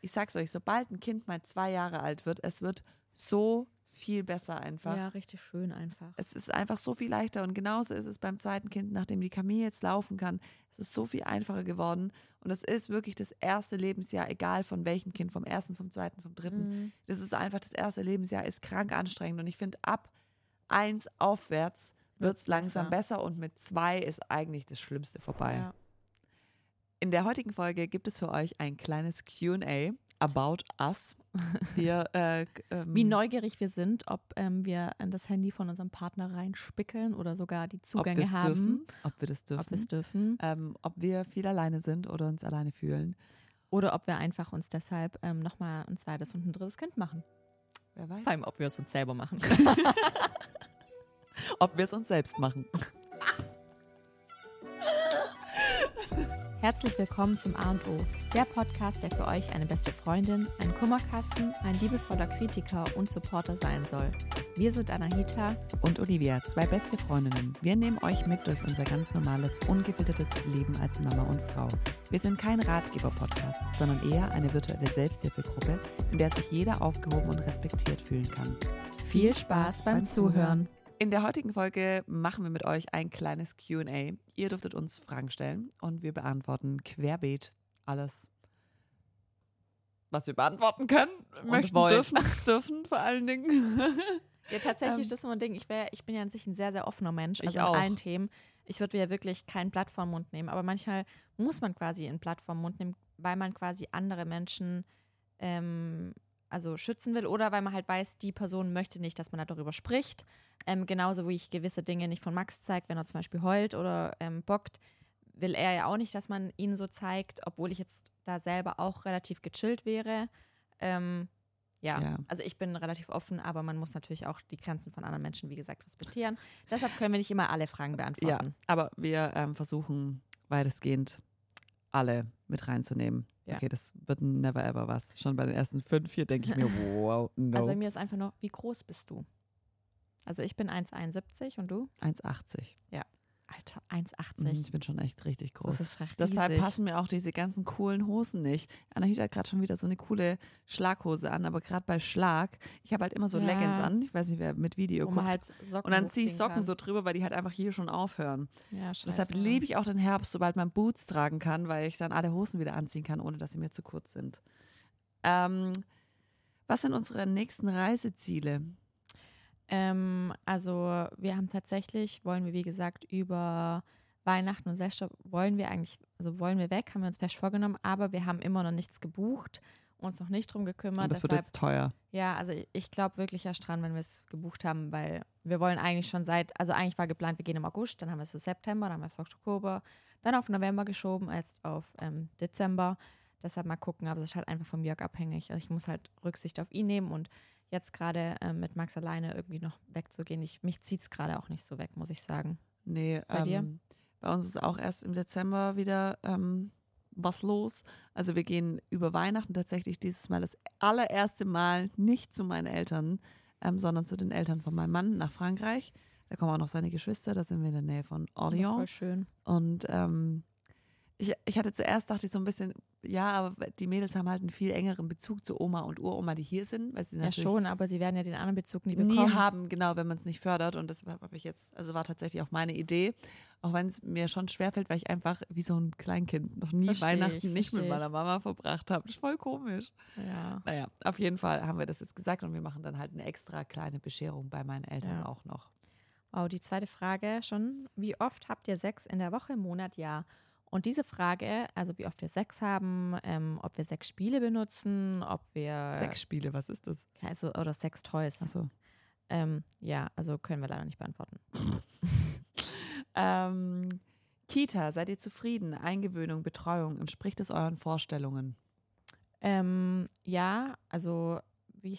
ich sag's euch, sobald ein Kind mal zwei Jahre alt wird, es wird so viel besser einfach. Ja, richtig schön einfach. Es ist einfach so viel leichter und genauso ist es beim zweiten Kind, nachdem die Camille jetzt laufen kann. Es ist so viel einfacher geworden und es ist wirklich das erste Lebensjahr, egal von welchem Kind, vom ersten, vom zweiten, vom dritten. Mhm. Das ist einfach das erste Lebensjahr, ist krank anstrengend und ich finde, ab eins aufwärts wird es Wird's langsam besser. besser und mit zwei ist eigentlich das Schlimmste vorbei. Ja. In der heutigen Folge gibt es für euch ein kleines QA about us. Wir, äh, ähm, Wie neugierig wir sind, ob ähm, wir an das Handy von unserem Partner reinspickeln oder sogar die ob Zugänge wir's haben. Dürfen, ob wir das dürfen. Ob wir es dürfen. ähm, ob wir viel alleine sind oder uns alleine fühlen. Oder ob wir einfach uns deshalb ähm, nochmal ein zweites und ein drittes Kind machen. Wer weiß. Vor allem, ob wir es uns selber machen. Ob wir es uns selbst machen. Herzlich willkommen zum A und O, der Podcast, der für euch eine beste Freundin, ein Kummerkasten, ein liebevoller Kritiker und Supporter sein soll. Wir sind Anahita Und Olivia, zwei beste Freundinnen. Wir nehmen euch mit durch unser ganz normales, ungefiltertes Leben als Mama und Frau. Wir sind kein Ratgeber-Podcast, sondern eher eine virtuelle Selbsthilfegruppe, in der sich jeder aufgehoben und respektiert fühlen kann. Viel Spaß beim Zuhören. In der heutigen Folge machen wir mit euch ein kleines QA. Ihr dürftet uns Fragen stellen und wir beantworten querbeet alles, was wir beantworten können. Möchten, wollen. dürfen, dürfen vor allen Dingen. Ja, tatsächlich, Ähm, das ist so ein Ding. Ich, wär, ich bin ja an sich ein sehr, sehr offener Mensch. Also auch. in allen Themen. Ich würde ja wirklich kein Blatt vom Mund nehmen. Aber manchmal muss man quasi ein Blatt vom Mund nehmen, weil man quasi andere Menschen ähm, also schützen will oder weil man halt weiß, die Person möchte nicht, dass man darüber spricht. Ähm, genauso wie ich gewisse Dinge nicht von Max zeige, wenn er zum Beispiel heult oder ähm, bockt, will er ja auch nicht, dass man ihn so zeigt, obwohl ich jetzt da selber auch relativ gechillt wäre. Ähm, ja, Ja. also ich bin relativ offen, aber man muss natürlich auch die Grenzen von anderen Menschen, wie gesagt, respektieren. Deshalb können wir nicht immer alle Fragen Ja, beantworten. aber wir ähm, versuchen weitestgehend alle mit reinzunehmen. Ja. Okay, das wird never ever was. Schon bei den ersten fünf hier denke ich mir, wow, no. Also bei mir ist einfach nur, wie groß bist du? Also ich bin 1,71 und du? 1,80. Alter, Mhm, 1,80. Ich bin schon echt richtig groß. Das ist riesig. Deshalb passen mir auch diese ganzen coolen Hosen nicht. Anahita hat gerade schon wieder so eine coole Schlaghose an, aber gerade bei Schlag, ich habe halt immer so Ja. Leggings an. Ich weiß nicht, wer mit Video wo guckt. halt und dann ziehe ich Socken kann. so drüber, weil die halt einfach hier schon aufhören. Ja, scheiße. Deshalb liebe ich auch den Herbst, sobald man Boots tragen kann, weil ich dann alle Hosen wieder anziehen kann, ohne dass sie mir zu kurz sind. Ähm, was sind unsere nächsten Reiseziele? Ähm, also wir haben tatsächlich, wollen wir wie gesagt über Weihnachten und Silvester wollen wir eigentlich, also wollen wir weg, haben wir uns fest vorgenommen, aber wir haben immer noch nichts gebucht, uns noch nicht drum gekümmert. Und das wird deshalb, jetzt teuer. ja, also ich, ich glaube wirklich erst dran, wenn wir es gebucht haben, weil wir wollen eigentlich schon seit, also eigentlich war geplant, wir gehen im August, dann haben wir es für September, dann haben wir es Oktober, dann auf November geschoben, jetzt auf ähm, Dezember. Deshalb mal gucken, aber es ist halt einfach vom Jörg abhängig. Also ich muss halt Rücksicht auf ihn nehmen und jetzt gerade ähm, mit Max alleine irgendwie noch wegzugehen, ich, mich zieht es gerade auch nicht so weg, muss ich sagen. Nee, Bei ähm, dir? bei uns ist auch erst im Dezember wieder ähm, was los. Also wir gehen über Weihnachten tatsächlich dieses Mal das allererste Mal nicht zu meinen Eltern, ähm, sondern zu den Eltern von meinem Mann nach Frankreich. Da kommen auch noch seine Geschwister, da sind wir in der Nähe von Voll Orléans. schön. Und ähm, ich, ich hatte zuerst, dachte ich so ein bisschen, ja, aber die Mädels haben halt einen viel engeren Bezug zu Oma und Uroma, die hier sind, weil sie Ja, schon, aber sie werden ja den anderen Bezug nie nie bekommen. haben, genau, wenn man es nicht fördert. Und das habe ich jetzt, also war tatsächlich auch meine Idee, auch wenn es mir schon schwerfällt, weil ich einfach wie so ein Kleinkind noch nie Versteh Weihnachten ich, nicht mit meiner Mama verbracht habe. Das ist voll komisch. Ja. Naja, auf jeden Fall haben wir das jetzt gesagt und wir machen dann halt eine extra kleine Bescherung bei meinen Eltern Ja. auch noch. Oh, die zweite Frage schon. Wie oft habt ihr Sex in der Woche, Monat, Jahr? Und diese Frage, also wie oft wir Sex haben, ähm, ob wir Sexspiele benutzen, ob wir Sexspiele, was ist das? also, oder Sextoys. Achso. Ähm, ja, also können wir leider nicht beantworten. Ähm, Kita, seid ihr zufrieden? Eingewöhnung, Betreuung, entspricht es euren Vorstellungen? Ähm, ja, also wie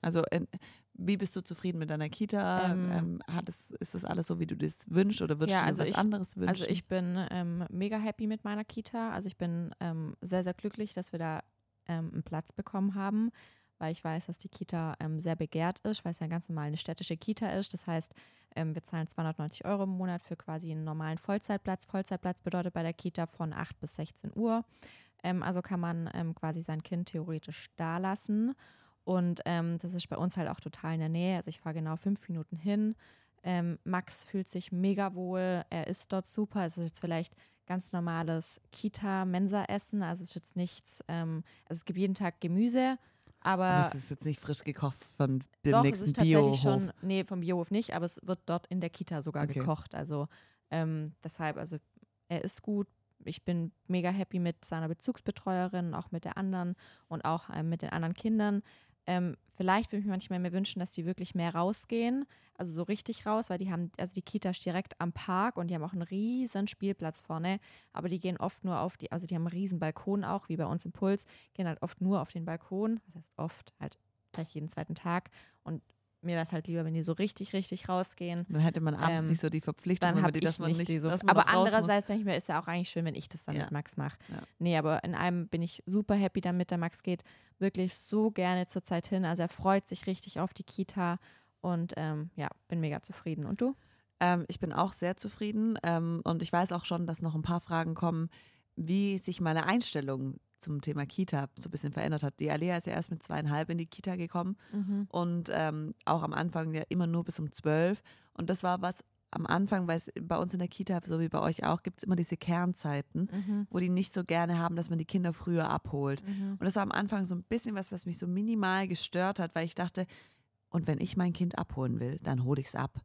Also in, wie bist du zufrieden mit deiner Kita? Ähm, Ähm, hat es, ist das alles so, wie du das wünschst oder würdest Ja, du dir also was ich- anderes wünschen? Also ich bin ähm, mega happy mit meiner Kita. Also ich bin ähm, sehr, sehr glücklich, dass wir da ähm, einen Platz bekommen haben, weil ich weiß, dass die Kita ähm, sehr begehrt ist, weil es ja ganz normal eine städtische Kita ist. Das heißt, wir zahlen 290 Euro im Monat für quasi einen normalen Vollzeitplatz. Vollzeitplatz bedeutet bei der Kita von 8 bis 16 Uhr. Also kann man quasi sein Kind theoretisch da lassen. Und ähm, das ist bei uns halt auch total in der Nähe. Also ich fahre genau fünf Minuten hin. Ähm, Max fühlt sich mega wohl. Er ist dort super. Es ist jetzt vielleicht ganz normales Kita-Mensa-Essen. Also es ist jetzt nichts. Ähm, also es gibt jeden Tag Gemüse. Aber, Aber es ist jetzt nicht frisch gekocht von dem doch, es nächsten ist tatsächlich Biohof. schon, nee, vom Biohof nicht, aber es wird dort in der Kita sogar Okay. gekocht. Also ähm, deshalb, also er ist gut. Ich bin mega happy mit seiner Bezugsbetreuerin, auch mit der anderen und auch ähm, mit den anderen Kindern. Ähm, vielleicht würde ich mir manchmal mehr wünschen, dass die wirklich mehr rausgehen, also so richtig raus, weil die haben, also die Kita ist direkt am Park und die haben auch einen riesen Spielplatz vorne, aber die gehen oft nur auf die, also die haben einen riesen Balkon auch, wie bei uns im Puls, gehen halt oft nur auf den Balkon, das heißt oft, halt vielleicht jeden zweiten Tag und mir wäre es halt lieber, wenn die so richtig, richtig rausgehen. Dann hätte man abends Ähm, nicht so die Verpflichtung, Dann habe die, dass ich man nicht die so. Aber andererseits denke ich mir, ist ja auch eigentlich schön, wenn ich das dann Ja. mit Max mache. Ja. Nee, aber in einem bin ich super happy damit. Der Max geht wirklich so gerne zur Zeit hin. Also er freut sich richtig auf die Kita und ähm, ja, bin mega zufrieden. Und du? Ähm, ich bin auch sehr zufrieden ähm, und ich weiß auch schon, dass noch ein paar Fragen kommen, wie sich meine Einstellung zum Thema Kita so ein bisschen verändert hat. Die Alea ist ja erst mit zweieinhalb in die Kita gekommen und ähm, auch am Anfang ja immer nur bis um zwölf. Und das war was am Anfang, weil es bei uns in der Kita, so wie bei euch auch, gibt es immer diese Kernzeiten, Mhm. wo die nicht so gerne haben, dass man die Kinder früher abholt. Und das war am Anfang so ein bisschen was, was mich so minimal gestört hat, weil ich dachte, und wenn ich mein Kind abholen will, dann hole ich es ab.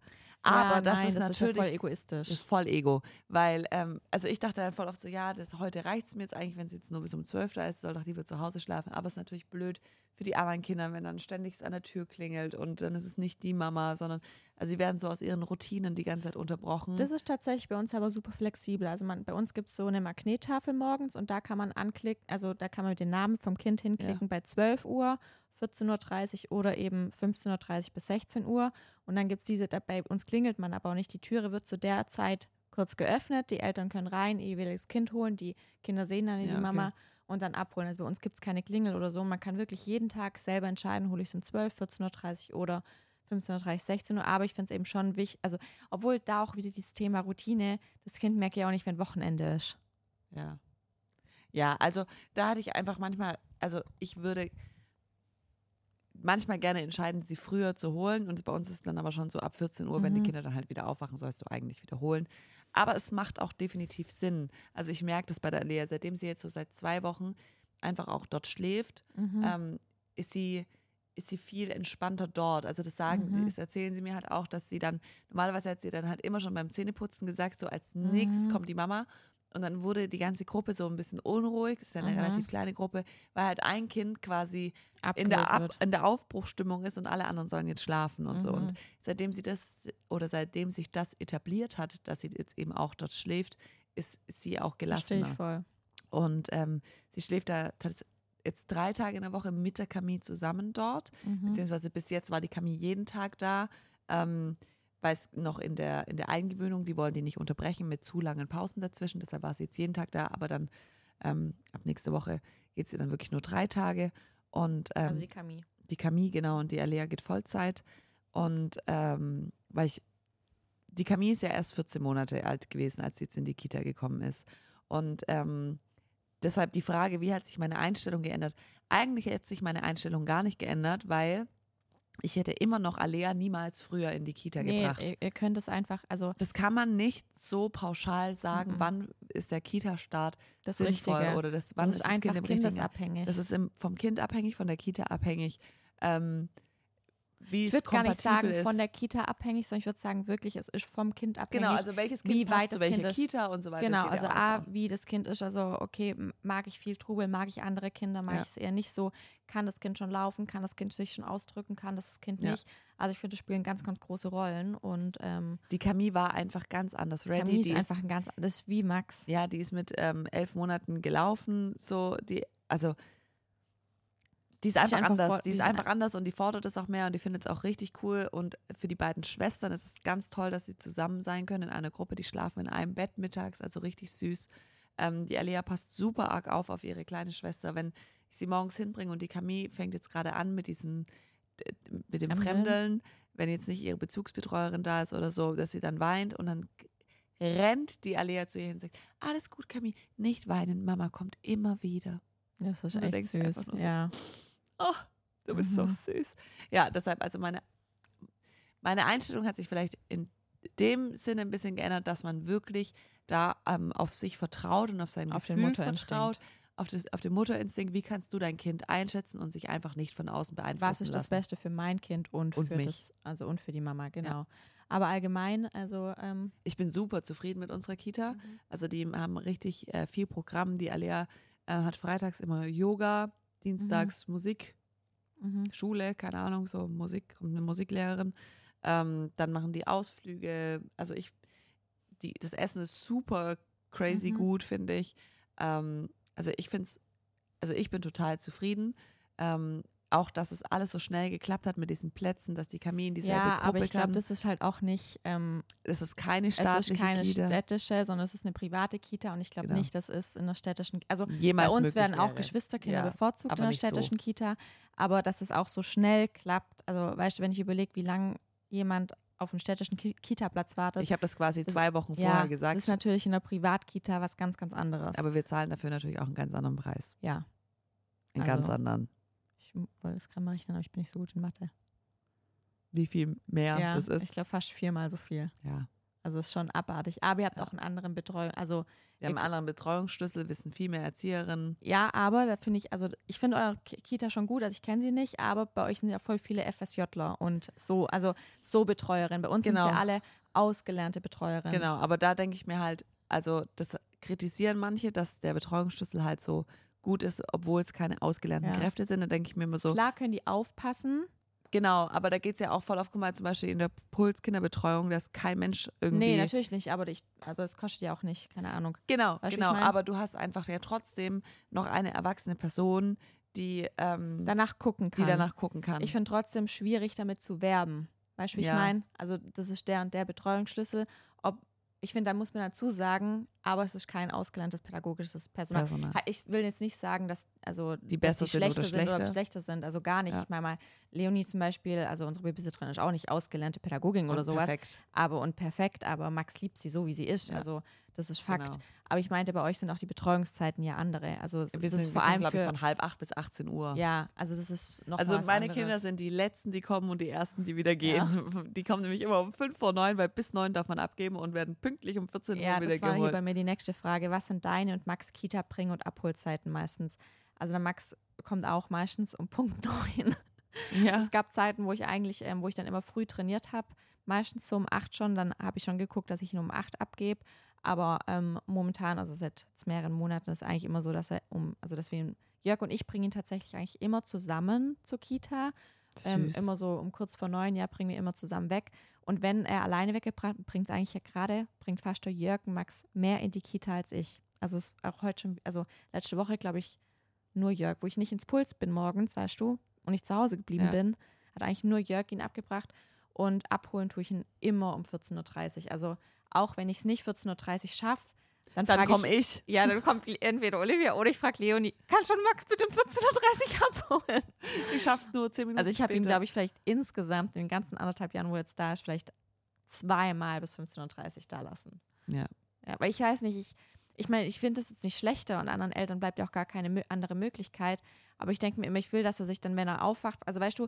Aber ja, das nein, ist das natürlich ist ja voll egoistisch. das ist voll Ego. Weil, ähm, also ich dachte dann voll oft so, ja, das, heute reicht es mir jetzt eigentlich, wenn es jetzt nur bis um 12 da ist, soll doch lieber zu Hause schlafen. Aber es ist natürlich blöd für die anderen Kinder, wenn dann ständig es an der Tür klingelt und dann ist es nicht die Mama, sondern, also sie werden so aus ihren Routinen die ganze Zeit unterbrochen. Das ist tatsächlich bei uns aber super flexibel. Also man, bei uns gibt es so eine Magnettafel morgens und da kann man anklicken, also da kann man mit den Namen vom Kind hinklicken bei 12 Uhr, 14.30 Uhr oder eben 15.30 Uhr bis 16 Uhr. Und dann gibt es diese, bei uns klingelt man aber auch nicht. Die Türe wird zu der Zeit kurz geöffnet, die Eltern können rein, ihr jeweiliges Kind holen, die Kinder sehen dann Ja, die okay. Mama und dann abholen. Also bei uns gibt es keine Klingel oder so. Man kann wirklich jeden Tag selber entscheiden, hole ich es um 12, 14.30 Uhr oder 15.30 16 Uhr. Aber ich finde es eben schon wichtig, also obwohl da auch wieder dieses Thema Routine, das Kind merkt ja auch nicht, wenn Wochenende ist. Ja. Ja, also da hatte ich einfach manchmal, also ich würde manchmal gerne entscheiden, sie früher zu holen. Und bei uns ist es dann aber schon so ab 14 Uhr, wenn die Mhm. Kinder dann halt wieder aufwachen, sollst du eigentlich wiederholen. Aber es macht auch definitiv Sinn. Also ich merke das bei der Lea, seitdem sie jetzt so seit zwei Wochen einfach auch dort schläft, Mhm. ähm, ist sie ist sie viel entspannter dort. Also das sagen, Mhm. das erzählen sie mir halt auch, dass sie dann, normalerweise hat sie dann halt immer schon beim Zähneputzen gesagt, so als nächstes Mhm. kommt die Mama. Und dann wurde die ganze Gruppe so ein bisschen unruhig, das ist ja eine Mhm. relativ kleine Gruppe, weil halt ein Kind quasi in der, Ab in der Aufbruchstimmung ist und alle anderen sollen jetzt schlafen und so. Mhm. Und seitdem sie das oder seitdem sich das etabliert hat, dass sie jetzt eben auch dort schläft, ist sie auch gelassener. voll. Und ähm, sie schläft da jetzt drei Tage in der Woche mit der Camille zusammen dort. Mhm. Beziehungsweise bis jetzt war die Camille jeden Tag da. Ähm, weil es noch in der, in der Eingewöhnung, die wollen die nicht unterbrechen mit zu langen Pausen dazwischen. Deshalb war sie jetzt jeden Tag da. Aber dann ähm, ab nächste Woche geht sie dann wirklich nur drei Tage. Und ähm, Also die Camille. die Camille, genau, und die Alea geht Vollzeit. Und ähm, weil ich, die Camille ist ja erst 14 Monate alt gewesen, als sie jetzt in die Kita gekommen ist. Und ähm, deshalb die Frage, wie hat sich meine Einstellung geändert? Eigentlich hat sich meine Einstellung gar nicht geändert, weil ich hätte immer noch Alea niemals früher in die Kita Nee, gebracht. ihr, ihr könnt es einfach, also Das kann man nicht so pauschal sagen, Mhm. wann ist der Kita-Start das sinnvoll Richtige. oder das, wann das ist das Kind im richtigen kindesabhängig. das ist im, vom Kind abhängig, von der Kita abhängig. Ähm, wie ich es würde gar nicht sagen kompatibel ist. von der Kita abhängig, sondern ich würde sagen wirklich, es ist vom Kind abhängig. Genau, also welches Kind wie passt weit zu welcher Kind ist. Kita und so weiter. Genau, also A, auch. wie das Kind ist, also okay, mag ich viel Trubel, mag ich andere Kinder, mag Ja. ich es eher nicht so, kann das Kind schon laufen, kann das Kind sich schon ausdrücken, kann das Kind Ja. nicht. Also ich finde, das spielen ganz, ganz große Rollen und ähm, Die Camille war einfach ganz anders ready. Camille die ist einfach ein ganz, das ist wie Max. ja, die ist mit ähm, elf Monaten gelaufen, so die, also die ist einfach, einfach anders. voll- die die ist einfach anders und die fordert es auch mehr und die findet es auch richtig cool. Und für die beiden Schwestern ist es ganz toll, dass sie zusammen sein können in einer Gruppe. Die schlafen in einem Bett mittags, also richtig süß. Ähm, die Alea passt super arg auf auf ihre kleine Schwester. Wenn ich sie morgens hinbringe und die Camille fängt jetzt gerade an mit diesem, mit dem Fremdeln. Wenn jetzt nicht ihre Bezugsbetreuerin da ist oder so, dass sie dann weint und dann rennt die Alea zu ihr hin und sagt, alles gut, Camille, nicht weinen, Mama kommt immer wieder. Das ist Und echt einfach süß. so, Ja. Oh, du bist so Mhm. süß. Ja, deshalb, also meine, meine Einstellung hat sich vielleicht in dem Sinne ein bisschen geändert, dass man wirklich da ähm, auf sich vertraut und auf sein Auf den Gefühl Mutterinstinkt. vertraut, auf, das, auf den Mutterinstinkt. Wie kannst du dein Kind einschätzen und sich einfach nicht von außen beeinflussen Was ist das lassen? Beste für mein Kind und, Und für mich. das, also und für die Mama, genau. Aber allgemein, also ähm, Ich bin super zufrieden mit unserer Kita. Mhm. Also die haben richtig äh, viel Programm. Die Alea äh, hat freitags immer Yoga, dienstags Musik, mhm. Schule, keine Ahnung, so Musik, kommt eine Musiklehrerin. Ähm, dann machen die Ausflüge. Also ich, die, das Essen ist super crazy Mhm. gut, finde ich. Ähm, also ich finde es, also ich bin total zufrieden. Ähm, auch, dass es alles so schnell geklappt hat mit diesen Plätzen, dass die Camille in dieselbe ja, Gruppe aber ich glaube, das ist halt auch nicht, ähm, es ist keine es staatliche ist keine Kita. städtische, sondern es ist eine private Kita und ich glaube Genau. nicht, das ist in der städtischen, also Jemals bei uns werden auch wäre. Geschwisterkinder Ja, bevorzugt in der nicht so. städtischen Kita, aber dass es auch so schnell klappt, also weißt du, wenn ich überlege, wie lange jemand auf einen städtischen Ki Kita-Platz wartet, Ich habe das quasi Das- zwei Wochen ja, vorher gesagt. das ist natürlich in der Privatkita was ganz, ganz anderes. aber wir zahlen dafür natürlich auch einen ganz anderen Preis. ja, Einen Also- ganz anderen. Ich wollte das gerade mal rechnen, aber ich bin nicht so gut in Mathe. Wie viel mehr ja, das ich ist. glaube fast viermal so viel. Ja. Also ist schon abartig. Aber ihr habt Ja. auch einen anderen Betreuung. Also Wir haben einen anderen Betreuungsschlüssel, wissen viel mehr Erzieherinnen. ja, aber da finde ich, also ich finde eure Ki- Kita schon gut, also ich kenne sie nicht, aber bei euch sind ja voll viele FSJler und so, also so Betreuerinnen. Bei uns sind Genau. ja alle ausgelernte Betreuerinnen. Genau, aber da denke ich mir halt, also das kritisieren manche, dass der Betreuungsschlüssel halt so gut ist, obwohl es keine ausgelernten Ja. Kräfte sind. Da denke ich mir immer so, Klar können die aufpassen. genau, aber da geht es ja auch voll auf, guck mal, zum Beispiel in der Pulskinderbetreuung, dass kein Mensch irgendwie. Nee, natürlich nicht, aber ich, aber es kostet ja auch nicht, keine Ahnung. Genau, Weißt genau. Aber du hast einfach ja trotzdem noch eine erwachsene Person, die, ähm, Danach gucken die kann. danach gucken kann. Ich finde trotzdem schwierig, damit zu werben. Weißt du, wie Ja. ich meine? Also, das ist der und der Betreuungsschlüssel. Ob, ich finde, da muss man dazu sagen, aber es ist kein ausgelerntes pädagogisches Personal. Personal. Ich will jetzt nicht sagen, dass, also, Die dass die sind oder schlechter sind oder schlechter. schlechter sind. Also gar nicht. Ja. Ich meine mal, Leonie zum Beispiel, also unsere Babysitterin ist auch nicht ausgelernte Pädagogin oder Und sowas. Perfekt. Aber und perfekt, aber Max liebt sie so, wie sie ist. Ja. Also das ist Fakt. Genau. Aber ich meinte, bei euch sind auch die Betreuungszeiten ja andere. Also Wir das sind ist vor allem glaube ich, von halb acht bis 18 Uhr. ja, also das ist noch Also meine anderes. Kinder sind die letzten, die kommen und die ersten, die wieder gehen. Die kommen nämlich immer um fünf vor neun, weil bis neun darf man abgeben und werden pünktlich um 14 Ja, Uhr wieder das war hier geholt. bei mir die nächste Frage. Was sind deine und Max Kita-Bring- und Abholzeiten meistens? Also der Max kommt auch meistens um Punkt 9. ja. Also es gab Zeiten, wo ich eigentlich, ähm, wo ich dann immer früh trainiert habe, meistens so um 8 schon. Dann habe ich schon geguckt, dass ich ihn um 8 abgebe. Aber ähm, momentan, also seit mehreren Monaten, ist eigentlich immer so, dass er um, also dass wir ihn, Jörg und ich bringen ihn tatsächlich eigentlich immer zusammen zur Kita. Ähm, immer so um kurz vor neun, ja, bringen wir immer zusammen weg. Und wenn er alleine weggebracht, bringt eigentlich ja gerade, bringt fast der Jörg und Max mehr in die Kita als ich. Also es ist auch heute schon, also letzte Woche, glaube ich, nur Jörg, wo ich nicht ins Puls bin morgens, weißt du, und ich zu Hause geblieben Ja. bin, hat eigentlich nur Jörg ihn abgebracht. Und abholen tue ich ihn immer um 14.30 Uhr. Also auch wenn ich es nicht 14.30 Uhr schaffe, dann, Dann komme ich, ich. Ja, dann kommt entweder Olivia oder ich frage Leonie, kann schon Max bitte um 14.30 Uhr abholen? Ich schaff's nur zehn Minuten Also ich habe ihn, glaube ich, vielleicht insgesamt in den ganzen anderthalb Jahren, wo er jetzt da ist, vielleicht zweimal bis 15.30 Uhr da lassen. Ja. Ja, aber ich weiß nicht, ich, ich meine, ich finde es jetzt nicht schlechter und anderen Eltern bleibt ja auch gar keine andere Möglichkeit. Aber ich denke mir immer, ich will, dass er sich dann, wenn er aufwacht, also weißt du,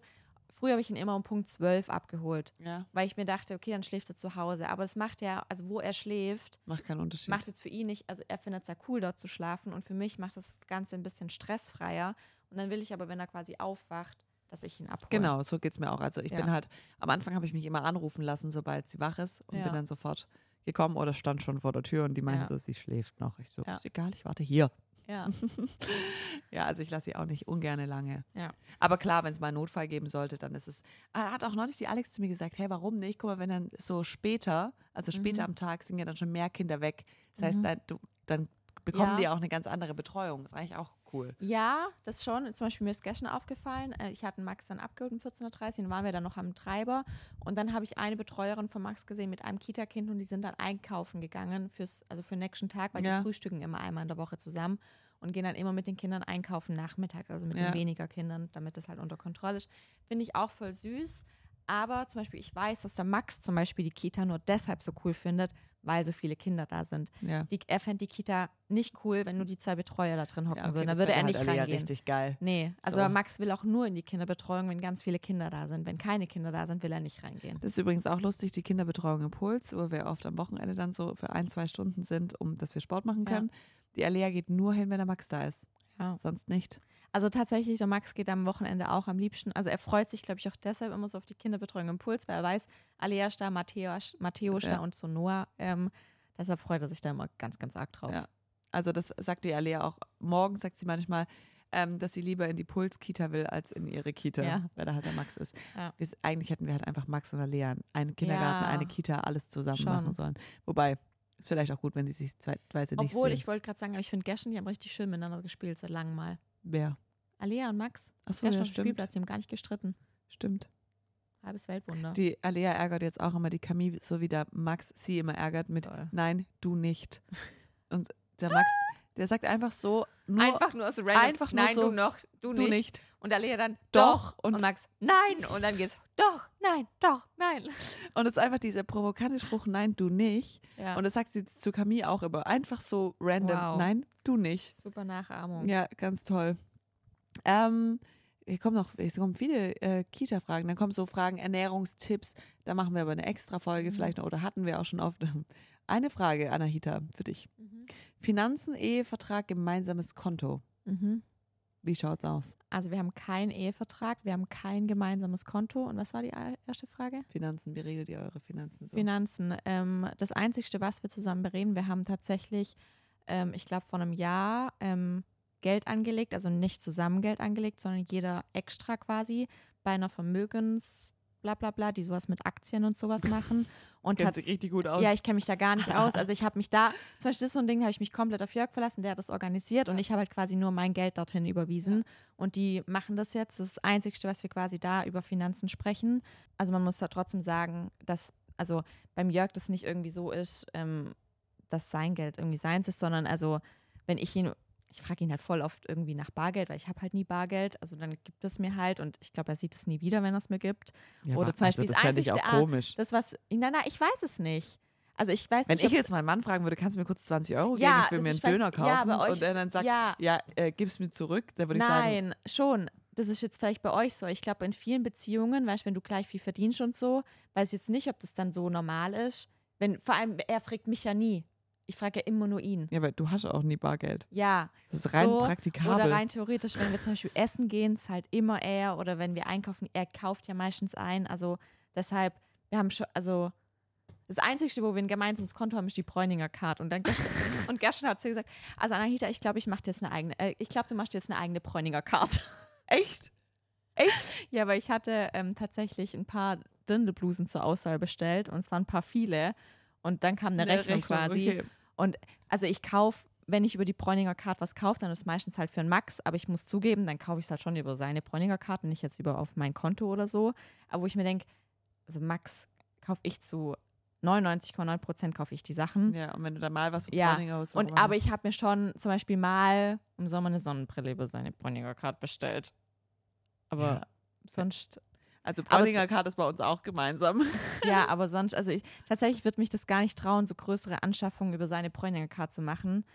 früher habe ich ihn immer um Punkt 12 abgeholt, Ja, weil ich mir dachte, okay, dann schläft er zu Hause. Aber das macht ja, also wo er schläft, macht keinen Unterschied. macht jetzt für ihn nicht, also er findet es ja cool, dort zu schlafen und für mich macht das Ganze ein bisschen stressfreier. Und dann will ich aber, wenn er quasi aufwacht, dass ich ihn abhole. Genau, so geht's mir auch. Also ich Ja. bin halt, am Anfang habe ich mich immer anrufen lassen, sobald sie wach ist und Ja. bin dann sofort gekommen oder stand schon vor der Tür und die meinten so, sie schläft noch. Ich so, Ja. ist egal, ich warte hier. Ja. Ja, also ich lasse sie auch nicht ungerne lange. Ja. Aber klar, wenn es mal einen Notfall geben sollte, dann ist es. Ah, Hat auch neulich die Alex zu mir gesagt, hey, warum nicht? Guck mal, wenn dann so später, also später Mhm. am Tag, sind ja dann schon mehr Kinder weg. Das heißt, Mhm. dann, du, dann bekommen Ja. die auch eine ganz andere Betreuung. Das ist eigentlich auch cool. Ja, das schon. Zum Beispiel mir ist gestern aufgefallen, äh, ich hatte Max dann abgeholt um 14.30 Uhr, dann waren wir dann noch am Treiber und dann habe ich eine Betreuerin von Max gesehen mit einem Kita-Kind und die sind dann einkaufen gegangen fürs, also für den nächsten Tag, weil Ja. die frühstücken immer einmal in der Woche zusammen und gehen dann immer mit den Kindern einkaufen nachmittags, also mit Ja. den weniger Kindern, damit das halt unter Kontrolle ist. Finde ich auch voll süß. Aber zum Beispiel, ich weiß, dass der Max zum Beispiel die Kita nur deshalb so cool findet, weil so viele Kinder da sind. Ja. Die, er fände die Kita nicht cool, wenn nur die zwei Betreuer da drin hocken Ja, okay, würden. Dann das würde er halt nicht Alea reingehen. richtig geil. Nee, also So. Max will auch nur in die Kinderbetreuung, wenn ganz viele Kinder da sind. Wenn keine Kinder da sind, will er nicht reingehen. Das ist übrigens auch lustig, die Kinderbetreuung im Puls, wo wir oft am Wochenende dann so für ein, zwei Stunden sind, um dass wir Sport machen Ja. können. Die Alea geht nur hin, wenn der Max da ist. Ja. Sonst nicht. Also tatsächlich, der Max geht am Wochenende auch am liebsten. Also er freut sich, glaube ich, auch deshalb immer so auf die Kinderbetreuung im Puls, weil er weiß, Alea da, Matteo, Matteo ist Ja. da und so Noah. Ähm, deshalb freut er sich da immer ganz, ganz arg drauf. Ja. Also das sagt die Alea auch. Morgen sagt sie manchmal, ähm, dass sie lieber in die Puls-Kita will, als in ihre Kita, Ja. weil da halt der Max ist. Ja. Wir, eigentlich hätten wir halt einfach Max und Alea, einen Kindergarten, Ja. eine Kita, alles zusammen Schon. machen sollen. Wobei, ist vielleicht auch gut, wenn die sich zeitweise nicht Obwohl, sehen. ich wollte gerade sagen, aber ich finde Gerschen, die haben richtig schön miteinander gespielt seit langem mal. Wer? Alea und Max, Achso, ja, dem stimmt. Spielplatz, die haben gar nicht gestritten. Stimmt. Halbes Weltwunder. Die Alea ärgert jetzt auch immer die Camille, so wie der Max sie immer ärgert mit Toll. Nein, du nicht. Und der Max, der sagt einfach so, nur einfach nur so random. einfach nur nein, so, du noch, du, du nicht. nicht. Und Alea dann Doch. doch. Und, Und- Max, nein. Und dann geht's doch, nein, doch, nein. Und es ist einfach dieser provokante Spruch, nein, du nicht. Ja. Und das sagt sie zu Camille auch immer. Einfach so random, Wow. nein, du nicht. Super Nachahmung. Ja, ganz toll. Ähm, hier kommen noch es kommen viele äh, Kita-Fragen. Dann kommen so Fragen, Ernährungstipps. Da machen wir aber eine extra Folge Mhm. vielleicht noch, oder hatten wir auch schon oft. Eine Frage, Anahita, für dich. Mhm. Finanzen, Ehevertrag, gemeinsames Konto. Mhm. Wie schaut's aus? Also wir haben keinen Ehevertrag, wir haben kein gemeinsames Konto. Und was war die erste Frage? Finanzen, wie regelt ihr eure Finanzen so? Finanzen. Ähm, das Einzige, was wir zusammen bereden, wir haben tatsächlich, ähm, ich glaube, vor einem Jahr ähm, Geld angelegt, also nicht zusammen Geld angelegt, sondern jeder extra quasi bei einer Vermögens, bla bla bla, die sowas mit Aktien und sowas machen. Und Kennt sich richtig gut aus. ja, ich kenne mich da gar nicht aus. Also ich habe mich da, zum Beispiel das ist so ein Ding, habe ich mich komplett auf Jörg verlassen, der hat das organisiert und ich habe halt quasi nur mein Geld dorthin überwiesen. Und die machen das jetzt. Das ist das Einzige, was wir quasi da über Finanzen sprechen. Also man muss da trotzdem sagen, dass, also beim Jörg das nicht irgendwie so ist, ähm, dass sein Geld irgendwie seins ist, sondern also, wenn ich ihn, ich frage ihn halt voll oft irgendwie nach Bargeld, weil ich habe halt nie Bargeld. Also dann gibt es mir halt und ich glaube, er sieht es nie wieder, wenn er es mir gibt. Ja, Oder zum Beispiel also, das das fände ich auch Einzige, ah, komisch. Das, was, na, na, ich weiß es nicht. Also ich weiß Wenn nicht, ich jetzt meinen Mann fragen würde, kannst du mir kurz 20 Euro geben, Ja, ich will mir einen Döner kaufen ja, euch- und er dann sagt, ja, ja, äh, gib's mir zurück, dann würde ich sagen, Nein, schon. Das ist jetzt vielleicht bei euch so. Ich glaube, in vielen Beziehungen, weißt du, wenn du gleich viel verdienst und so, weiß ich jetzt nicht, ob das dann so normal ist. Wenn, vor allem, er fragt mich ja nie. Ich frage ja immer nur ihn. ja, aber du hast auch nie Bargeld. Ja. Das ist rein so, praktikabel. Oder rein theoretisch, wenn wir zum Beispiel essen gehen, ist halt immer er. Oder wenn wir einkaufen, er kauft ja meistens ein. Also deshalb, wir haben schon, also das Einzige, wo wir ein gemeinsames Konto haben, ist die Bräuninger Card. Und dann gestern, und gestern hat sie gesagt, also Anahita, ich glaube, ich mache dir jetzt eine eigene, äh, ich glaube, du machst dir jetzt eine eigene Bräuninger Card. Echt? Ja, aber ich hatte ähm, tatsächlich ein paar Dirndlblusen zur Auswahl bestellt und es waren ein paar viele. Und dann kam eine, Rechnung, quasi. Okay. Und also ich kaufe, wenn ich über die Bräuninger Card was kaufe, dann ist es meistens halt für einen Max, aber ich muss zugeben, dann kaufe ich es halt schon über seine Bräuninger Card und nicht jetzt über auf mein Konto oder so. Aber wo ich mir denke, also Max kaufe ich zu 99,9 Prozent kaufe ich die Sachen. Ja, und wenn du da mal was Ja, Bräuninger hast, Und aber ich habe mir schon zum Beispiel mal im Sommer eine Sonnenbrille über seine Bräuninger Card bestellt. Aber Ja. sonst Also Bräuninger Card ist bei uns auch gemeinsam. Ja, aber sonst, also ich, tatsächlich würde mich das gar nicht trauen, so größere Anschaffungen über seine Bräuninger Card zu machen.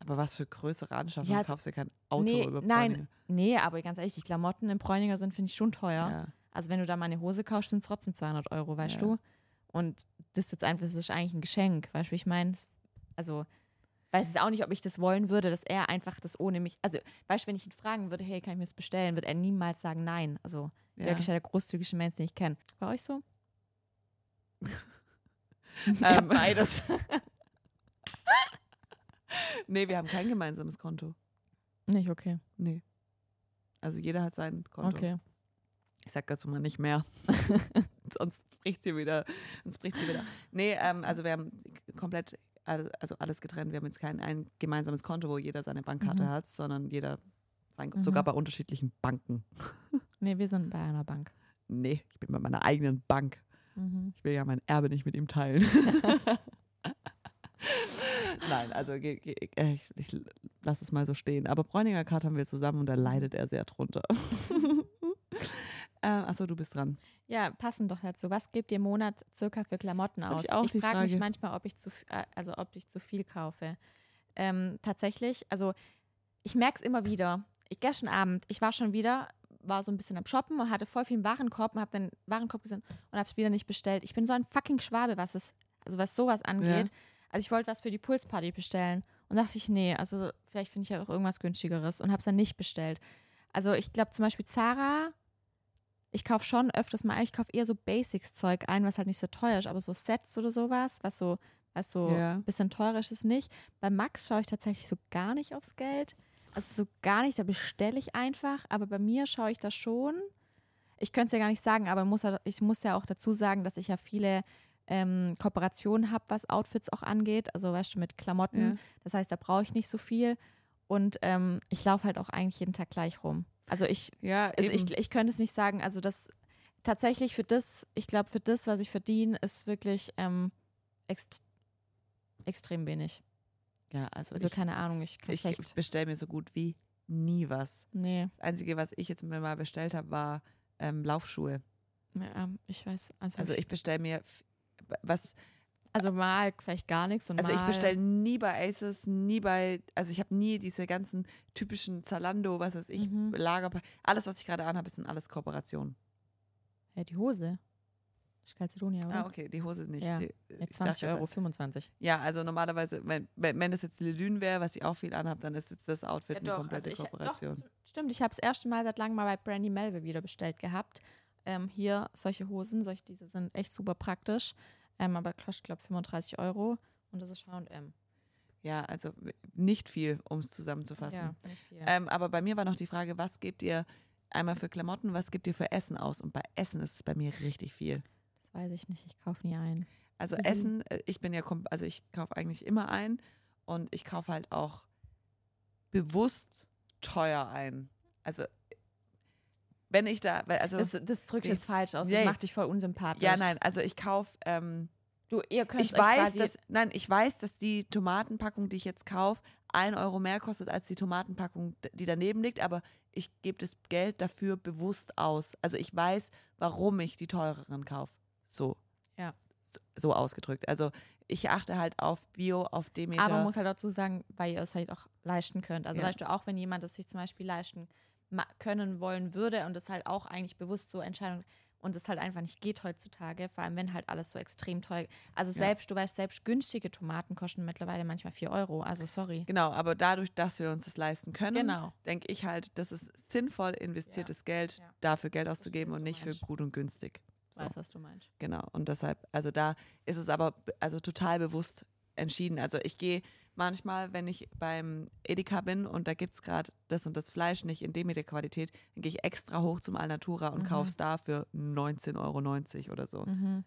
Aber was für größere Anschaffungen? Ja, du kaufst ja kein Auto nee, über nein, Bräuninger. Nee, aber ganz ehrlich, die Klamotten im Bräuninger sind, finde ich, schon teuer. Ja. Also wenn du da mal eine Hose kaufst, sind es trotzdem 200 Euro, weißt Ja. du? Und das ist jetzt einfach, das ist eigentlich ein Geschenk, weißt du, wie ich meine? Also, weiß jetzt auch nicht, ob ich das wollen würde, dass er einfach das ohne mich, also, weißt du, wenn ich ihn fragen würde, hey, kann ich mir das bestellen, wird er niemals sagen nein. Also, Ja. wirklich der großzügigste Mensch, den ich kenne. Bei euch so? Ähm, beides. Nee, wir haben kein gemeinsames Konto. Nicht okay. Nee. Also jeder hat sein Konto. Okay. Ich sag dazu mal nicht mehr. sonst bricht sie wieder. Sonst bricht sie wieder. Nee, ähm, also wir haben komplett also alles getrennt. Wir haben jetzt kein ein gemeinsames Konto, wo jeder seine Bankkarte Mhm. hat, sondern jeder sein, Mhm. sogar bei unterschiedlichen Banken. Nee, wir sind bei einer Bank. Nee, ich bin bei meiner eigenen Bank. Mhm. Ich will ja mein Erbe nicht mit ihm teilen. Nein, also äh, ich, ich lasse es mal so stehen. Aber Bräuninger Card haben wir zusammen und da leidet er sehr drunter. Äh, achso, du bist dran. Ja, passend doch dazu. Was gebt ihr im Monat circa für Klamotten aus? ich die frage mich manchmal, ob ich zu, äh, also ob ich zu viel kaufe. Ähm, tatsächlich, also ich merke es immer wieder. Ich gestern Abend, ich war schon wieder, war so ein bisschen am Shoppen und hatte voll viel im Warenkorb und habe den Warenkorb gesehen und habe es wieder nicht bestellt. Ich bin so ein fucking Schwabe, was es, also was sowas angeht. Also ich wollte was für die Pulsparty bestellen und dachte ich, nee, also vielleicht finde ich ja auch irgendwas günstigeres und habe es dann nicht bestellt. Also ich glaube zum Beispiel Zara, ich kaufe schon öfters mal, ein, ich kaufe eher so Basics-Zeug ein, was halt nicht so teuer ist, aber so Sets oder sowas, was so, was so Ja. ein bisschen teurer ist, ist nicht. Bei Max schaue ich tatsächlich so gar nicht aufs Geld. Also so gar nicht, da bestelle ich einfach, aber bei mir schaue ich da schon. Ich könnte es ja gar nicht sagen, aber muss, ich muss ja auch dazu sagen, dass ich ja viele ähm, Kooperationen habe, was Outfits auch angeht. Also weißt du, mit Klamotten. Ja. Das heißt, da brauche ich nicht so viel. Und ähm, ich laufe halt auch eigentlich jeden Tag gleich rum. Also ich, Ja, also ich, ich könnte es nicht sagen. Also das tatsächlich für das, ich glaube, für das, was ich verdiene, ist wirklich ähm, ext extrem wenig. ja, also, Also ich, keine Ahnung, ich kann ich schlecht. bestelle mir so gut wie nie was. Nee, Das Einzige, was ich jetzt mir mal bestellt habe, war ähm, Laufschuhe. ja, ich weiß. Also, Also ich bestelle mir was, also mal vielleicht gar nichts und also ich bestelle nie bei Aces, nie bei, also ich habe nie diese ganzen typischen Zalando, was weiß ich, Mhm. Lager, alles, was ich gerade anhabe, sind alles Kooperationen. Ja, die Hose. Calcedonia, oder? Ah, okay, die Hose nicht. Ja, Die, ich 20 dachte jetzt- Euro, 25. Ja, also normalerweise, wenn, wenn das jetzt Lelün wäre, was ich auch viel anhabe, dann ist jetzt das Outfit eine komplette also ich, Kooperation. Doch, stimmt, ich habe das erste Mal seit langem mal bei Brandy Melville wieder bestellt gehabt. Ähm, hier solche Hosen, solche, diese sind echt super praktisch. Ähm, aber kostet, glaube 35 Euro und das ist H&M. Ja, also nicht viel, um es zusammenzufassen. Ja, nicht viel. Ähm, aber bei mir war noch die Frage, was gebt ihr einmal für Klamotten, was gebt ihr für Essen aus? Und bei Essen ist es bei mir richtig viel. das weiß ich nicht, ich kaufe nie ein. Also Mhm. Essen, äh, ich bin ja, also ich kaufe eigentlich immer ein und ich kaufe halt auch bewusst teuer ein. Also wenn ich da, weil- also Das, das drückt jetzt falsch aus, das macht dich voll unsympathisch. ja nein, also ich kaufe, ähm, Du, ihr könnt ich euch weiß, quasi, dass, nein, ich weiß, dass die Tomatenpackung, die ich jetzt kaufe, ein Euro mehr kostet als die Tomatenpackung, die daneben liegt, aber ich gebe das Geld dafür bewusst aus. Also ich weiß, warum ich die teureren kaufe. So. Ja. So, so ausgedrückt. Also ich achte halt auf Bio, auf Demeter. aber man muss halt dazu sagen, weil ihr es halt auch leisten könnt. Also Ja. weißt du, auch wenn jemand es sich zum Beispiel leisten ma- können wollen würde und es halt auch eigentlich bewusst so Entscheidung und es halt einfach nicht geht heutzutage, vor allem wenn halt alles so extrem teuer Also Ja. selbst, du weißt, selbst günstige Tomaten kosten mittlerweile manchmal 4 Euro. Also sorry. Genau, aber dadurch, dass wir uns das leisten können, Genau. denke ich halt, das ist sinnvoll investiertes Geld, Ja. dafür Geld auszugeben und nicht für gut und günstig. So. Weiß, was du meinst. Genau. Und deshalb, also da ist es aber also total bewusst entschieden. Also ich gehe manchmal, wenn ich beim Edeka bin und da gibt es gerade das und das Fleisch nicht in Demeter-Qualität, dann gehe ich extra hoch zum Alnatura und Mhm. kaufe es da für 19,90 Euro oder so. Mhm.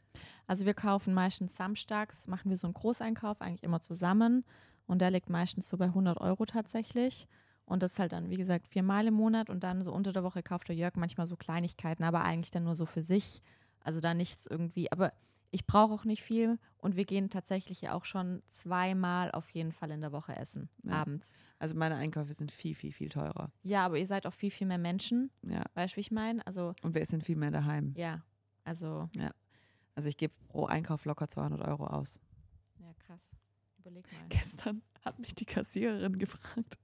Also wir kaufen meistens samstags, machen wir so einen Großeinkauf, eigentlich immer zusammen. Und der liegt meistens so bei 100 Euro tatsächlich. Und das ist halt dann, wie gesagt, viermal im Monat. Und dann so unter der Woche kauft der Jörg manchmal so Kleinigkeiten, aber eigentlich dann nur so für sich. Also da nichts irgendwie. Aber ich brauche auch nicht viel. Und wir gehen tatsächlich ja auch schon zweimal auf jeden Fall in der Woche essen, Ja. abends. Also meine Einkäufe sind viel, viel, viel teurer. Ja, aber ihr seid auch viel, viel mehr Menschen. Ja. Weißt du, wie ich meine? Also, Und wir sind viel mehr daheim. ja. Also, Also ich gebe pro Einkauf locker 200 Euro aus. ja, krass. Überleg mal. Gestern hat mich die Kassiererin gefragt.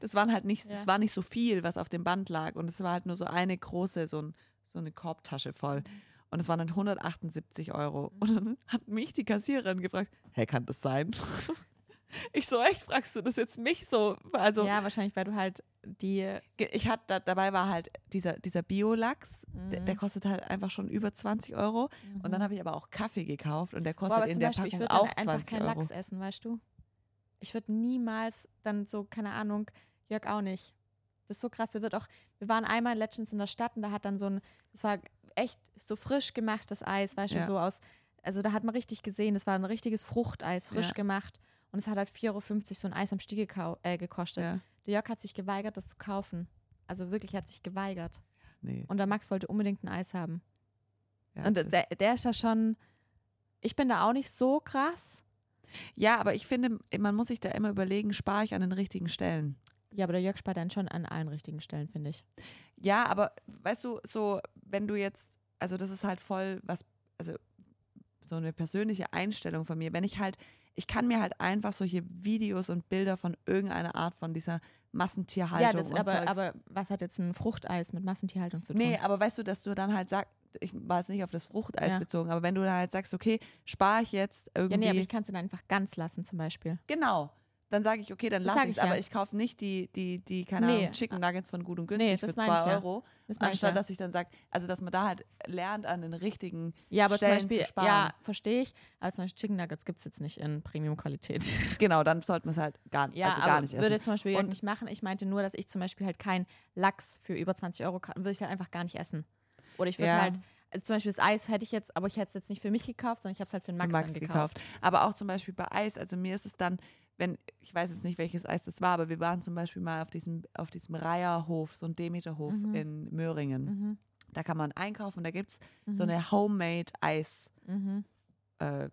Das waren halt nicht, Ja. das war nicht so viel, was auf dem Band lag. Und es war halt nur so eine große, so, ein, so eine Korbtasche voll. Und es waren dann 178 Euro. Und dann hat mich die Kassiererin gefragt, hey, kann das sein? Ich so, echt, fragst du das jetzt mich so? Also ja, wahrscheinlich, weil du halt die. ich hatte, da, dabei war halt dieser, dieser Biolachs, der, Mhm. der kostet halt einfach schon über 20 Euro. Und dann habe ich aber auch Kaffee gekauft und der Boah, kostet aber in der Beispiel, ich Packung würde dann auch einfach 20 keinen Euro. Lachs essen, weißt du? Ich würde niemals dann so, keine Ahnung, Jörg auch nicht. Das ist so krass. Der wird auch, wir waren einmal letztens in der Stadt und da hat dann so ein, das war echt so frisch gemachtes Eis, weißt Ja. du, so aus, also da hat man richtig gesehen, das war ein richtiges Fruchteis, frisch Ja. gemacht. Und es hat halt 4,50 Euro so ein Eis am Stieg gekau- äh, gekostet. Ja, Der Jörg hat sich geweigert, das zu kaufen. Also wirklich hat sich geweigert. nee. Und der Max wollte unbedingt ein Eis haben. Ja, und das- der, der ist ja schon, ich bin da auch nicht so krass. Ja, aber ich finde, man muss sich da immer überlegen, spare ich an den richtigen Stellen. Ja, aber der Jörg spart dann schon an allen richtigen Stellen, finde ich. Ja, aber weißt du, so, wenn du jetzt, also das ist halt voll was, also so eine persönliche Einstellung von mir. Wenn ich halt, ich kann mir halt einfach solche Videos und Bilder von irgendeiner Art von dieser Massentierhaltung ja, das, und aber, Zeugs- aber was hat jetzt ein Fruchteis mit Massentierhaltung zu tun? Nee, aber weißt du, dass du dann halt sagst, ich war jetzt nicht auf das Fruchteis Ja. bezogen, aber wenn du da halt sagst, okay, spare ich jetzt ja, irgendwie. nee, aber ich kann es dann einfach ganz lassen, zum Beispiel. genau. Dann sage ich, okay, dann lasse ich ich es, aber ja. ich kaufe nicht die, die, die, keine Nee. Ahnung, Chicken Nuggets von gut und Nee, günstig das für meine ich 2 ja. Euro. Das ich Anstatt ja. dass ich dann sage, also dass man da halt lernt, an den richtigen Ja, aber Stellen zum Beispiel, sparen. ja, verstehe ich. Aber zum Beispiel Chicken Nuggets gibt es jetzt nicht in Premium-Qualität. Genau, dann sollte man es halt gar, Ja, also gar nicht essen. würde zum Beispiel Und- nicht machen. Ich meinte nur, dass ich zum Beispiel halt kein Lachs für über 20 Euro kann, würde ich halt einfach gar nicht essen. Oder ich würde halt, also zum Beispiel das Eis hätte ich jetzt, aber ich hätte es jetzt nicht für mich gekauft, sondern ich habe es halt für den Max, Max gekauft. gekauft. Aber auch zum Beispiel bei Eis, also mir ist es dann, wenn, ich weiß jetzt nicht, welches Eis das war, aber wir waren zum Beispiel mal auf diesem, auf diesem Reiherhof, so ein Demeterhof Mhm. in Möhringen. Mhm. Da kann man einkaufen, da gibt es Mhm. so eine Homemade Eis. Mhm. äh,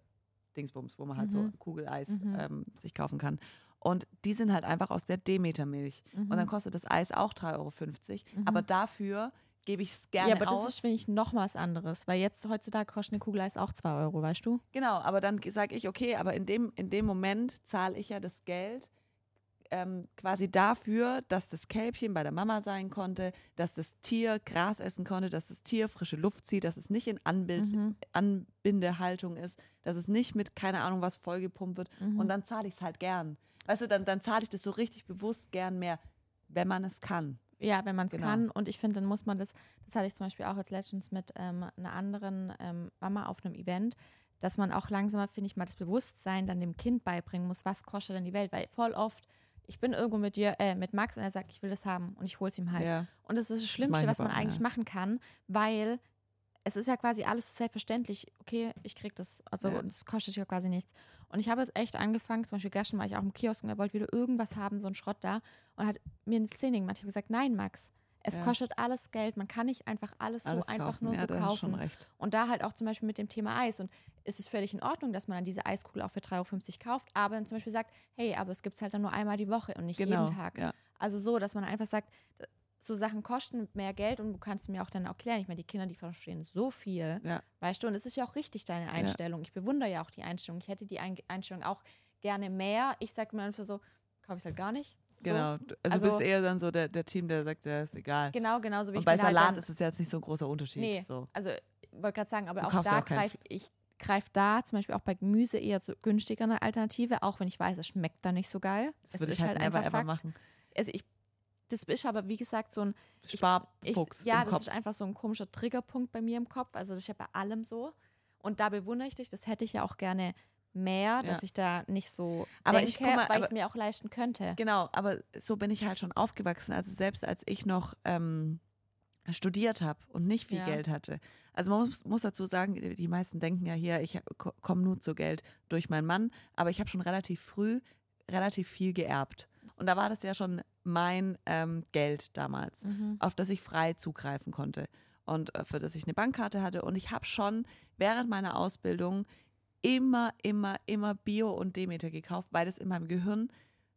Dingsbums, wo man halt Mhm. so Kugeleis Mhm. ähm, sich kaufen kann. Und die sind halt einfach aus der Demetermilch. Und dann kostet das Eis auch 3,50 Euro. Mhm. Aber dafür gebe ich es gerne Ja, aber das aus. ist, finde ich, noch was anderes, weil jetzt heutzutage kostet eine Kugel Eis auch 2 Euro, weißt du? Genau, aber dann sage ich, okay, aber in dem, in dem Moment zahle ich ja das Geld ähm, quasi dafür, dass das Kälbchen bei der Mama sein konnte, dass das Tier Gras essen konnte, dass das Tier frische Luft zieht, dass es nicht in Anbild, Mhm. Anbindehaltung ist, dass es nicht mit keine Ahnung was vollgepumpt wird. Mhm. Und dann zahle ich es halt gern. Weißt du, dann, dann zahle ich das so richtig bewusst gern mehr, wenn man es kann. Ja, wenn man es Genau. kann. Und ich finde, dann muss man das, das hatte ich zum Beispiel auch jetzt letztens mit ähm, einer anderen ähm, Mama auf einem Event, dass man auch langsamer, finde ich, mal das Bewusstsein dann dem Kind beibringen muss, was kostet denn die Welt. Weil voll oft, ich bin irgendwo mit dir, äh, mit Max und er sagt, ich will das haben und ich hole es ihm halt. Ja. Und das ist das Schlimmste, ich was man eigentlich ja. machen kann, weil es ist ja quasi alles so selbstverständlich, okay, ich krieg das, also Ja. das kostet ja quasi nichts. Und ich habe jetzt echt angefangen, zum Beispiel gestern war ich auch im Kiosk und er wollte wieder irgendwas haben, so ein Schrott da und hat mir eine Zähne gemacht. Ich habe gesagt, nein, Max, es Ja. kostet alles Geld, man kann nicht einfach alles so Alles einfach kaufen. nur ja, so kaufen. recht. Und da halt auch zum Beispiel mit dem Thema Eis. Und es ist völlig in Ordnung, dass man dann diese Eiskugel auch für 3,50 Euro kauft, aber dann zum Beispiel sagt, hey, aber es gibt es halt dann nur einmal die Woche und nicht Genau. jeden Tag. Also so, dass man einfach sagt, so Sachen kosten mehr Geld und du kannst mir auch dann erklären. Ich meine, die Kinder, die verstehen so viel, Ja. weißt du, und es ist ja auch richtig deine Einstellung. Ich bewundere ja auch die Einstellung. Ich hätte die Ein Einstellung auch gerne mehr. Ich sage mir einfach so, kaufe ich es halt gar nicht. So. Genau. Also, Also- du bist eher dann so der, der Team, der sagt, ja, ist egal. Genau, genauso wie Und ich bei halt Salat dann, ist es jetzt nicht so ein großer Unterschied. Nee. So. Also, ich wollte gerade sagen, aber Du auch da greife ich greife da zum Beispiel auch bei Gemüse eher zu günstiger eine Alternative, auch wenn ich weiß, es schmeckt da nicht so geil. Das es würde ich halt, never einfach ever machen. Also ich, das ist aber, wie gesagt, so ein Ich- Sparfuchs ja, im das Kopf. ist einfach so ein komischer Triggerpunkt bei mir im Kopf. Also das ist ja bei allem so. Und da bewundere ich dich, das hätte ich ja auch gerne mehr, dass Ja. ich da nicht so Aber denke, ich- mal, weil ich es mir auch leisten könnte. Genau, aber so bin ich halt schon aufgewachsen. Also selbst als ich noch ähm, studiert habe und nicht viel Ja. Geld hatte. Also man muss, muss dazu sagen, die meisten denken ja hier, ich komme nur zu Geld durch meinen Mann, aber ich habe schon relativ früh relativ viel geerbt. Und da war das ja schon mein ähm, Geld damals, Mhm. auf das ich frei zugreifen konnte und äh, für das ich eine Bankkarte hatte. Und ich habe schon während meiner Ausbildung immer, immer, immer Bio und Demeter gekauft, weil das in meinem Gehirn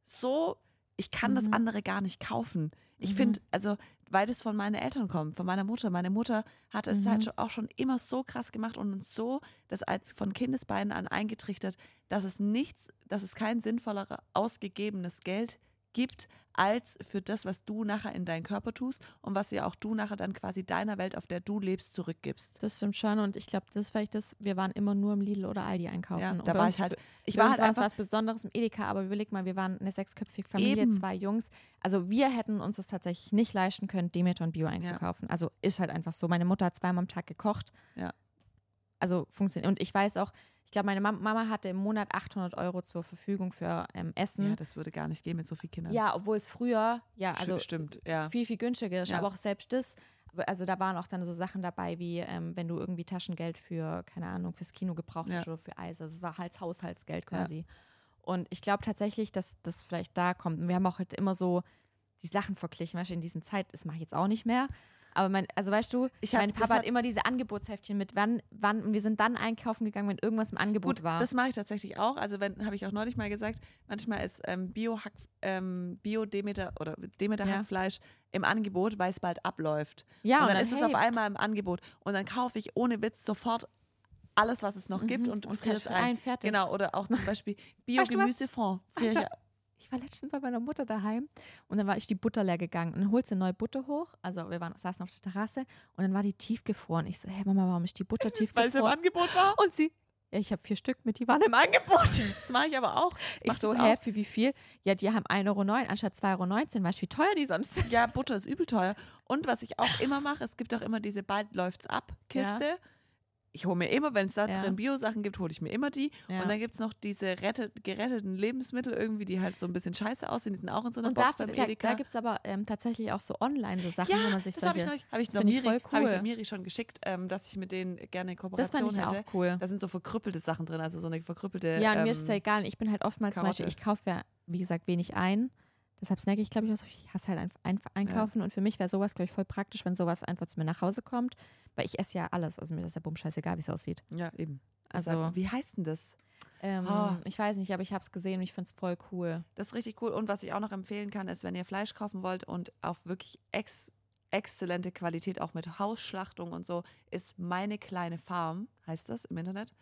so, ich kann das Mhm. andere gar nicht kaufen. Ich Mhm. finde, also, weil das von meinen Eltern kommt, von meiner Mutter. Meine Mutter hat es Mhm. halt auch schon immer so krass gemacht und uns so, das als von Kindesbeinen an eingetrichtert, dass es nichts, dass es kein sinnvoller ausgegebenes Geld gibt, als für das, was du nachher in deinen Körper tust und was ja auch du nachher dann quasi deiner Welt, auf der du lebst, zurückgibst. Das stimmt schon und ich glaube, das ist vielleicht das, wir waren immer nur im Lidl oder Aldi einkaufen. Ja, da war uns- ich halt, ich war halt einfach, was Besonderes im Edeka, aber überleg mal, wir waren eine sechsköpfige Familie, Eben. zwei Jungs. Also wir hätten uns das tatsächlich nicht leisten können, Demeter und Bio einzukaufen. Also ist halt einfach so. Meine Mutter hat zweimal am Tag gekocht. Ja. Also funktioniert. Und ich weiß auch, ich glaube, meine Mam Mama hatte im Monat 800 Euro zur Verfügung für ähm, Essen. ja, das würde gar nicht gehen mit so vielen Kindern. Ja, obwohl es früher, ja, also stimmt, ja. viel, viel günstiger ist. Ja. Aber auch selbst das, also da waren auch dann so Sachen dabei, wie ähm, wenn du irgendwie Taschengeld für, keine Ahnung, fürs Kino gebraucht Ja. hast oder für Eis. Also es war halt Haushaltsgeld quasi. Und ich glaube tatsächlich, dass das vielleicht da kommt. Und wir haben auch halt immer so die Sachen verglichen, weißt du, in diesen Zeit, das mache ich jetzt auch nicht mehr. Aber mein, also weißt du, Ich hab- mein Papa hat hat- immer diese Angebotsheftchen mit, wann, wann, und wir sind dann einkaufen gegangen, wenn irgendwas im Angebot Gut, war. das mache ich tatsächlich auch. Also wenn, habe ich auch neulich mal gesagt, manchmal ist ähm, Bio-Hack, ähm, Bio-Demeter oder Demeter-Hackfleisch im Angebot, weil es bald abläuft. ja, und dann, ist es auf hey, einmal im Angebot. Und dann kaufe ich ohne Witz sofort alles, was es noch gibt Mhm, und, und friere es ein. fertig. Genau, oder auch zum Beispiel Weißt du friere ich Ich war letztens bei meiner Mutter daheim und dann war ich die Butter leer gegangen und dann holt sie neue Butter hoch. Also wir waren, saßen auf der Terrasse und dann war die tiefgefroren. Ich so, hey Mama, warum ist die Butter Weil es im tiefgefroren? Angebot war. Und sie, ja, ich habe vier Stück mit, die waren im Angebot. Das mache ich aber auch. Ich Mach so, hä, für wie viel? Ja, die haben 1,09 Euro anstatt 2,19 Euro. Weißt du, wie teuer die sonst sind? Ja, Butter ist übel teuer. Und was ich auch immer mache, es gibt auch immer diese bald läuft's ab Kiste. Ich hole mir immer, wenn es da Ja. drin Bio-Sachen gibt, hole ich mir immer die. Ja. Und dann gibt es noch diese rettet, geretteten Lebensmittel irgendwie, die halt so ein bisschen scheiße aussehen. Die sind auch in so einer Und Box beim da, Edeka. da gibt es aber ähm, tatsächlich auch so online so Sachen, ja, wo man sich das habe ich, solche. noch, hab ich, ich Miri, voll hab ich cool. Miri schon geschickt, ähm, dass ich mit denen gerne Das Kooperation fand ich hätte. auch cool. Da sind so verkrüppelte Sachen drin, also so eine verkrüppelte. Ja, und ähm, mir ist es ja egal. Ich bin halt oftmals zum Beispiel, Karotte. ich kaufe ja, wie gesagt, wenig ein. Deshalb snacke ich, glaube ich, auch so. Ich hasse halt einfach, einfach einkaufen. Und für mich wäre sowas, glaube ich, voll praktisch, wenn sowas einfach zu mir nach Hause kommt. Weil ich esse ja alles. Also mir ist ja bumm scheißegal, wie es aussieht. Ja, eben. Also, Sag, wie heißt denn das? ähm, Oh. ich weiß nicht, aber ich habe es gesehen und ich finde es voll cool. Das ist richtig cool. Und was ich auch noch empfehlen kann, ist, wenn ihr Fleisch kaufen wollt und auf wirklich ex exzellente Qualität, auch mit Hausschlachtung und so, ist meine kleine Farm, heißt das im Internet.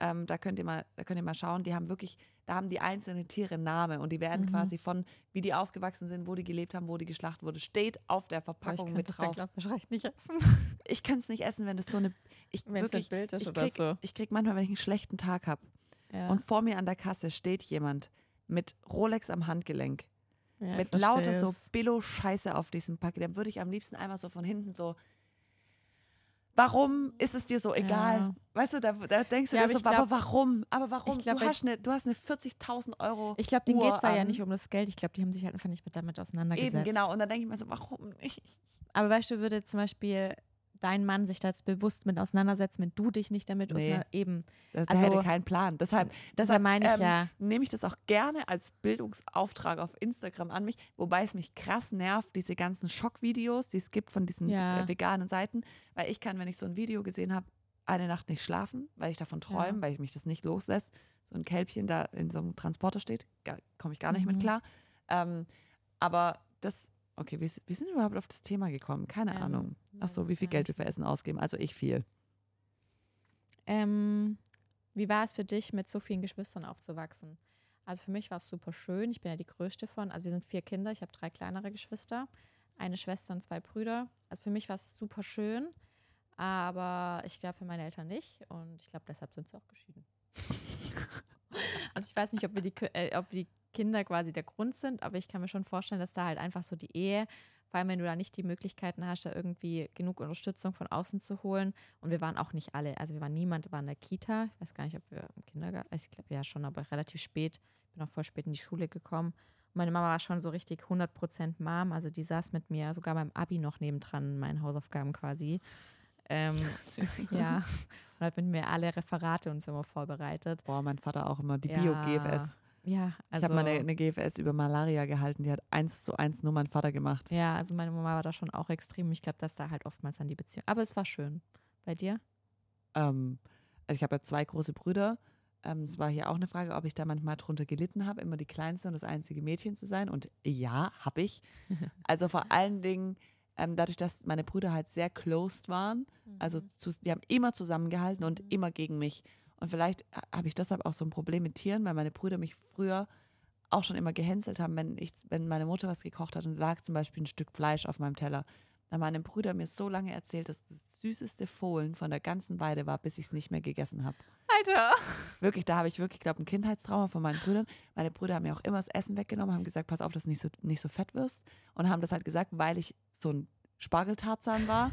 Ähm, da könnt ihr mal, da könnt ihr mal schauen. Die haben wirklich, da haben die einzelnen Tiere Name und die werden Mhm. quasi von, wie die aufgewachsen sind, wo die gelebt haben, wo die geschlachtet wurde, steht auf der Aber Verpackung ich mit das drauf. glaub, wahrscheinlich nicht essen. Ich könnte es nicht essen, wenn das so eine, ich Wenn es wirklich, Bild ist ich oder krieg, so. ich krieg manchmal, wenn ich einen schlechten Tag habe Ja. und vor mir an der Kasse steht jemand mit Rolex am Handgelenk ja, ich mit lauter so. Billo-Scheiße auf diesem Paket, dann würde ich am liebsten einmal so von hinten so, warum ist es dir so egal? Ja. Weißt du, da, da denkst du Ja, dir aber so, glaub- aber warum? Aber warum? glaub, du, bei- hast eine, du hast eine 40.000 Euro Ich glaube, denen geht es da ja nicht um das Geld. Ich glaube, die haben sich halt einfach nicht mit damit auseinandergesetzt. Eben, genau. Und dann denke ich mir so, warum nicht? Aber weißt du, würde zum Beispiel dein Mann sich da jetzt bewusst mit auseinandersetzen, wenn du dich nicht damit Nee. eben. Das, Also- hätte keinen Plan. Deshalb, Deshalb deshalb meine ich ähm, ja. nehme ich das auch gerne als Bildungsauftrag auf Instagram an mich, wobei es mich krass nervt, diese ganzen Schockvideos, die es gibt von diesen Ja. äh, veganen Seiten, weil ich kann, wenn ich so ein Video gesehen habe, eine Nacht nicht schlafen, weil ich davon träume, weil ich mich das nicht loslässt. So ein Kälbchen da in so einem Transporter steht, komme ich gar nicht Mhm. mit klar. Ähm, aber das, okay, wie, wie sind wir überhaupt auf das Thema gekommen? Keine Ähm, Ahnung. Ach so, wie viel Geld wir für Essen ausgeben? Also ich viel. Ähm, wie war es für dich, mit so vielen Geschwistern aufzuwachsen? Also für mich war es super schön. Ich bin ja die größte von. Also wir sind vier Kinder. Ich habe drei kleinere Geschwister, eine Schwester und zwei Brüder. Also für mich war es super schön, aber ich glaube für meine Eltern nicht. Und ich glaube, deshalb sind sie auch geschieden. also ich weiß nicht, ob wir, die, äh, ob die Kinder quasi der Grund sind, aber ich kann mir schon vorstellen, dass da halt einfach so die Ehe, vor allem wenn du da nicht die Möglichkeiten hast, da irgendwie genug Unterstützung von außen zu holen. Und wir waren auch nicht alle, also wir waren niemand, war in der Kita. Ich weiß gar nicht, ob wir im Kindergarten, ich glaube ja schon, aber relativ spät. Ich bin auch voll spät in die Schule gekommen. Und meine Mama war schon so richtig 100% Mom, also die saß mit mir sogar beim Abi noch nebendran, in meinen Hausaufgaben quasi. Ähm, ja, und hat mit mir alle Referate uns immer vorbereitet. Boah, mein Vater auch immer die Ja, Bio-GFS. Ja, Ich also. habe mal eine, eine GFS über Malaria gehalten, die hat eins zu eins nur mein Vater gemacht. Ja, also meine Mama war da schon auch extrem. Ich glaube, dass da halt oftmals an die Beziehung. Aber es war schön. Bei dir? Ähm, also ich habe ja zwei große Brüder. Ähm, es war hier auch eine Frage, ob ich da manchmal drunter gelitten habe, immer die kleinste und das einzige Mädchen zu sein. Und ja, habe ich. Also vor allen Dingen ähm, dadurch, dass meine Brüder halt sehr closed waren. Also zu, die haben immer zusammengehalten und immer gegen mich. Und vielleicht ha- habe ich deshalb auch so ein Problem mit Tieren, weil meine Brüder mich früher auch schon immer gehänselt haben, wenn, ich, wenn meine Mutter was gekocht hat und lag zum Beispiel ein Stück Fleisch auf meinem Teller. Dann haben meine Brüder mir so lange erzählt, dass das süßeste Fohlen von der ganzen Weide war, bis ich es nicht mehr gegessen habe. Alter! Wirklich, da habe ich wirklich, glaube ein Kindheitstrauma von meinen Brüdern. Meine Brüder haben mir auch immer das Essen weggenommen, haben gesagt, pass auf, dass du nicht so, nicht so fett wirst. Und haben das halt gesagt, weil ich so ein Spargeltarzan war.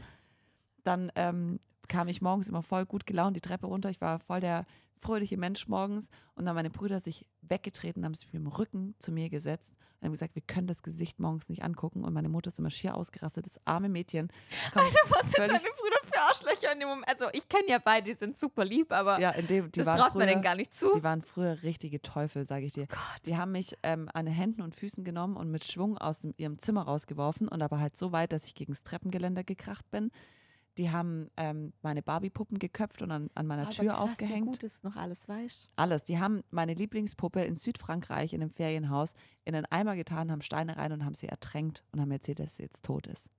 Dann ähm, kam ich morgens immer voll gut gelaunt die Treppe runter. Ich war voll der fröhliche Mensch morgens und dann haben meine Brüder sich weggetreten, haben sich mit dem Rücken zu mir gesetzt und haben gesagt, wir können das Gesicht morgens nicht angucken und meine Mutter ist immer schier ausgerastet, das arme Mädchen. Alter, was sind deine Brüder für Arschlöcher in dem Moment? Also ich kenne ja beide, die sind super lieb, aber Ja, dem, die das waren traut früher, man denen gar nicht zu. Die waren früher richtige Teufel, sage ich dir. Die haben mich ähm, an den Händen und Füßen genommen und mit Schwung aus dem, ihrem Zimmer rausgeworfen und aber halt so weit, dass ich gegen das Treppengeländer gekracht bin. Die haben ähm, meine Barbie-Puppen geköpft und an, an meiner aber Tür krass, aufgehängt. Wie gut ist noch alles, weißt Alles. Die haben meine Lieblingspuppe in Südfrankreich in einem Ferienhaus in einen Eimer getan, haben Steine rein und haben sie ertränkt und haben erzählt, dass sie jetzt tot ist.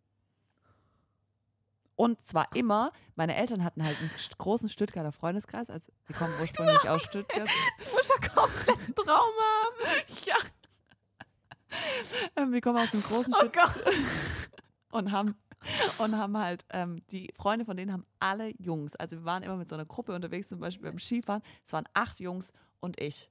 Und zwar immer, meine Eltern hatten halt einen großen Stuttgarter Freundeskreis, also sie kommen ursprünglich aus Stuttgart. Du musst ja komplett Traum haben. Ja. Wir kommen aus einem großen Oh Stuttgart und haben und haben halt, ähm, die Freunde von denen haben alle Jungs. Also wir waren immer mit so einer Gruppe unterwegs, zum Beispiel beim Skifahren. Es waren acht Jungs und ich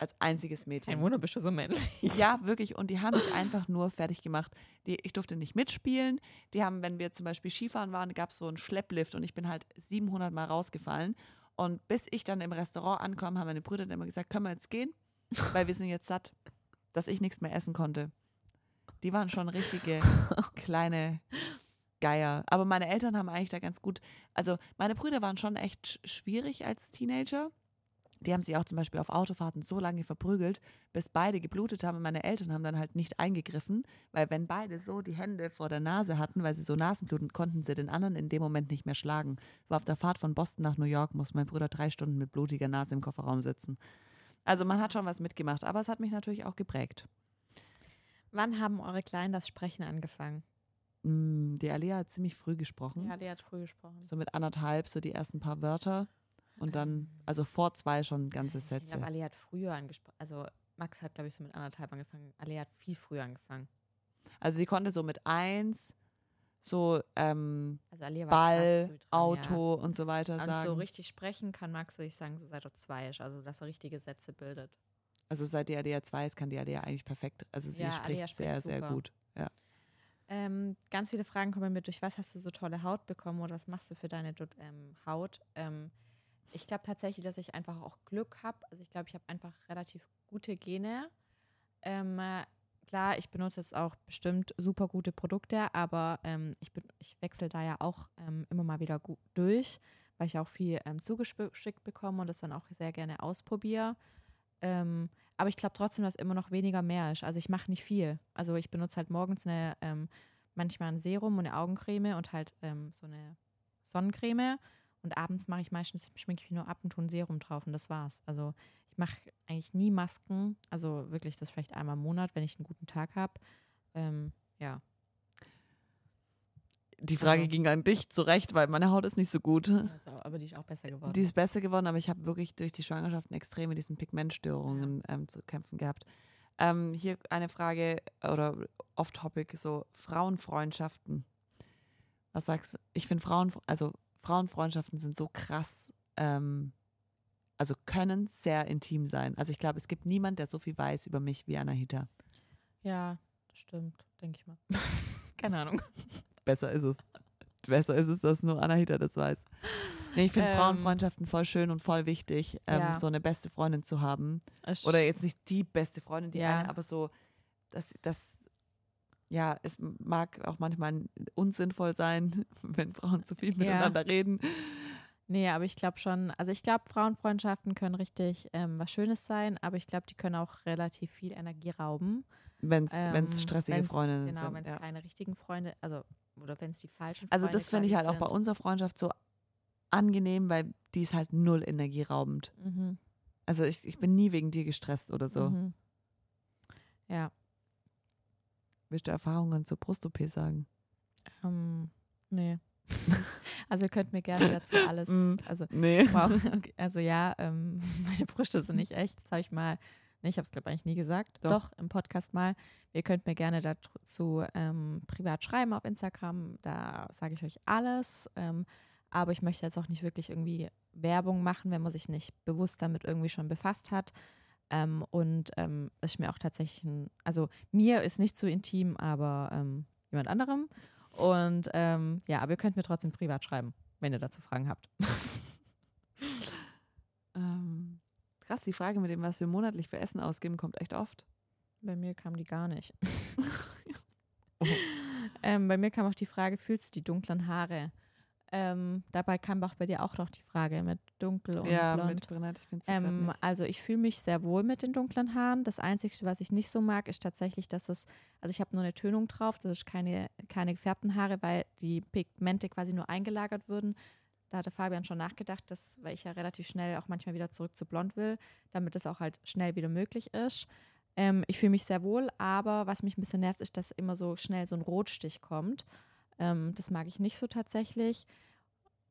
als einziges Mädchen. Ein Wunder bist du so männlich. Ja, wirklich. Und die haben mich einfach nur fertig gemacht. Die, ich durfte nicht mitspielen. Die haben, wenn wir zum Beispiel Skifahren waren, gab es so einen Schlepplift und ich bin halt 700 Mal rausgefallen. Und bis ich dann im Restaurant ankam, haben meine Brüder dann immer gesagt, können wir jetzt gehen? Weil wir sind jetzt satt, dass ich nichts mehr essen konnte. Die waren schon richtige kleine Geier. Aber meine Eltern haben eigentlich da ganz gut, also meine Brüder waren schon echt sch- schwierig als Teenager. Die haben sich auch zum Beispiel auf Autofahrten so lange verprügelt, bis beide geblutet haben. Und meine Eltern haben dann halt nicht eingegriffen, weil wenn beide so die Hände vor der Nase hatten, weil sie so Nasenbluten, konnten sie den anderen in dem Moment nicht mehr schlagen. War auf der Fahrt von Boston nach New York, muss mein Bruder drei Stunden mit blutiger Nase im Kofferraum sitzen. Also man hat schon was mitgemacht, aber es hat mich natürlich auch geprägt. Wann haben eure Kleinen das Sprechen angefangen? Mm, Die Alia hat ziemlich früh gesprochen. Ja, die hat früh gesprochen. So mit anderthalb, so die ersten paar Wörter. Und dann, also vor zwei schon ganze Ich Sätze. glaube, Ali hat früher angesprochen. Also Max hat, glaube ich, so mit anderthalb angefangen. Ali hat viel früher angefangen. Also sie konnte so mit eins so ähm, Also Ball, dran, Auto und so weiter Ja. Und sagen. so richtig sprechen kann Max, würde ich sagen, so seit er zwei ist. Also, dass er richtige Sätze bildet. also seit die ADA 2 ist, kann die ADA eigentlich perfekt. Also sie Ja, spricht Alia sehr, sehr gut. Ähm, ganz viele Fragen kommen mit, durch was hast du so tolle Haut bekommen oder was machst du für deine ähm, Haut? Ähm, ich glaube tatsächlich, dass ich einfach auch Glück habe. Also ich glaube, ich habe einfach relativ gute Gene. Ähm, äh, klar, ich benutze jetzt auch bestimmt super gute Produkte, aber ähm, ich, ich wechsle da ja auch ähm, immer mal wieder gut durch, weil ich auch viel zugeschickt bekomme und das dann auch sehr gerne ausprobiere. Aber ich glaube trotzdem, dass immer noch weniger mehr ist. Also ich mache nicht viel. Also ich benutze halt morgens eine, ähm, manchmal ein Serum und eine Augencreme und halt ähm, so eine Sonnencreme. Und abends mache ich meistens, schminke ich mir nur ab und tue ein Serum drauf und das war's. Also ich mache eigentlich nie Masken. Also wirklich das vielleicht einmal im Monat, wenn ich einen guten Tag habe. Ähm, ja. Die Frage Also- ging an dich zurecht, weil meine Haut ist nicht so gut. Also, aber die ist auch besser geworden. Die ist besser geworden, aber ich habe wirklich durch die Schwangerschaften extrem mit diesen Pigmentstörungen ähm, zu kämpfen gehabt. Ähm, hier eine Frage oder off-topic, so Frauenfreundschaften. Was sagst du? Ich finde Frauen, also Frauenfreundschaften sind so krass, ähm, also können sehr intim sein. Also ich glaube, es gibt niemand, der so viel weiß über mich wie Anahita. ja, das stimmt, denke ich mal. Keine Ahnung. Besser ist es. Besser ist es, dass nur Anahita das weiß. Nee, ich finde Ähm, Frauenfreundschaften voll schön und voll wichtig, ähm, Ja. so eine beste Freundin zu haben. Es- Oder jetzt nicht die beste Freundin, die Ja. eine, aber so, dass das, ja, es mag auch manchmal unsinnvoll sein, wenn Frauen zu viel miteinander reden. Nee, aber ich glaube schon, also ich glaube, Frauenfreundschaften können richtig ähm, was Schönes sein, aber ich glaube, die können auch relativ viel Energie rauben. Wenn es Ähm, stressige wenn's- Freundinnen Genau, sind. wenn es Ja. keine richtigen Freunde, also oder wenn es die falschen Also Freunde das finde ich halt quasi auch bei sind. unserer Freundschaft so angenehm, weil die ist halt null energieraubend. Mhm. Also ich, ich bin nie wegen dir gestresst oder so. Mhm. Ja, Willst du Erfahrungen zur Brust-OP sagen? ähm, nee. also ihr könnt mir gerne dazu alles, Mm. also Nee. wow, also ja, ähm, meine Brüste sind nicht echt, das habe ich mal, nee, ich habe es glaube ich eigentlich nie gesagt, Doch. doch. im Podcast mal. Ihr könnt mir gerne dazu ähm, privat schreiben auf Instagram, da sage ich euch alles, ähm, aber ich möchte jetzt auch nicht wirklich irgendwie Werbung machen, wenn man sich nicht bewusst damit irgendwie schon befasst hat. Ähm, und ähm, ist mir auch tatsächlich ein, also mir ist nicht so intim, aber ähm, jemand anderem. Und ähm, ja, aber ihr könnt mir trotzdem privat schreiben, wenn ihr dazu Fragen habt. Ähm, Krass, die Frage mit dem, was wir monatlich für Essen ausgeben, kommt echt oft. Bei mir kam die gar nicht. ähm, bei mir kam auch die Frage, fühlst du die dunklen Haare? Ähm, dabei kam auch bei dir auch noch die Frage mit dunkel und ja, blond. mit Brünett, ich Ähm, nicht. also ich fühle mich sehr wohl mit den dunklen Haaren. Das Einzige, was ich nicht so mag, ist tatsächlich, dass es, also ich habe nur eine Tönung drauf, das ist keine, keine gefärbten Haare, weil die Pigmente quasi nur eingelagert würden. Da hatte Fabian schon nachgedacht, dass, weil ich ja relativ schnell auch manchmal wieder zurück zu blond will, damit es auch halt schnell wieder möglich ist. Ähm, ich fühle mich sehr wohl, aber was mich ein bisschen nervt, ist, dass immer so schnell so ein Rotstich kommt. Ähm, das mag ich nicht so tatsächlich.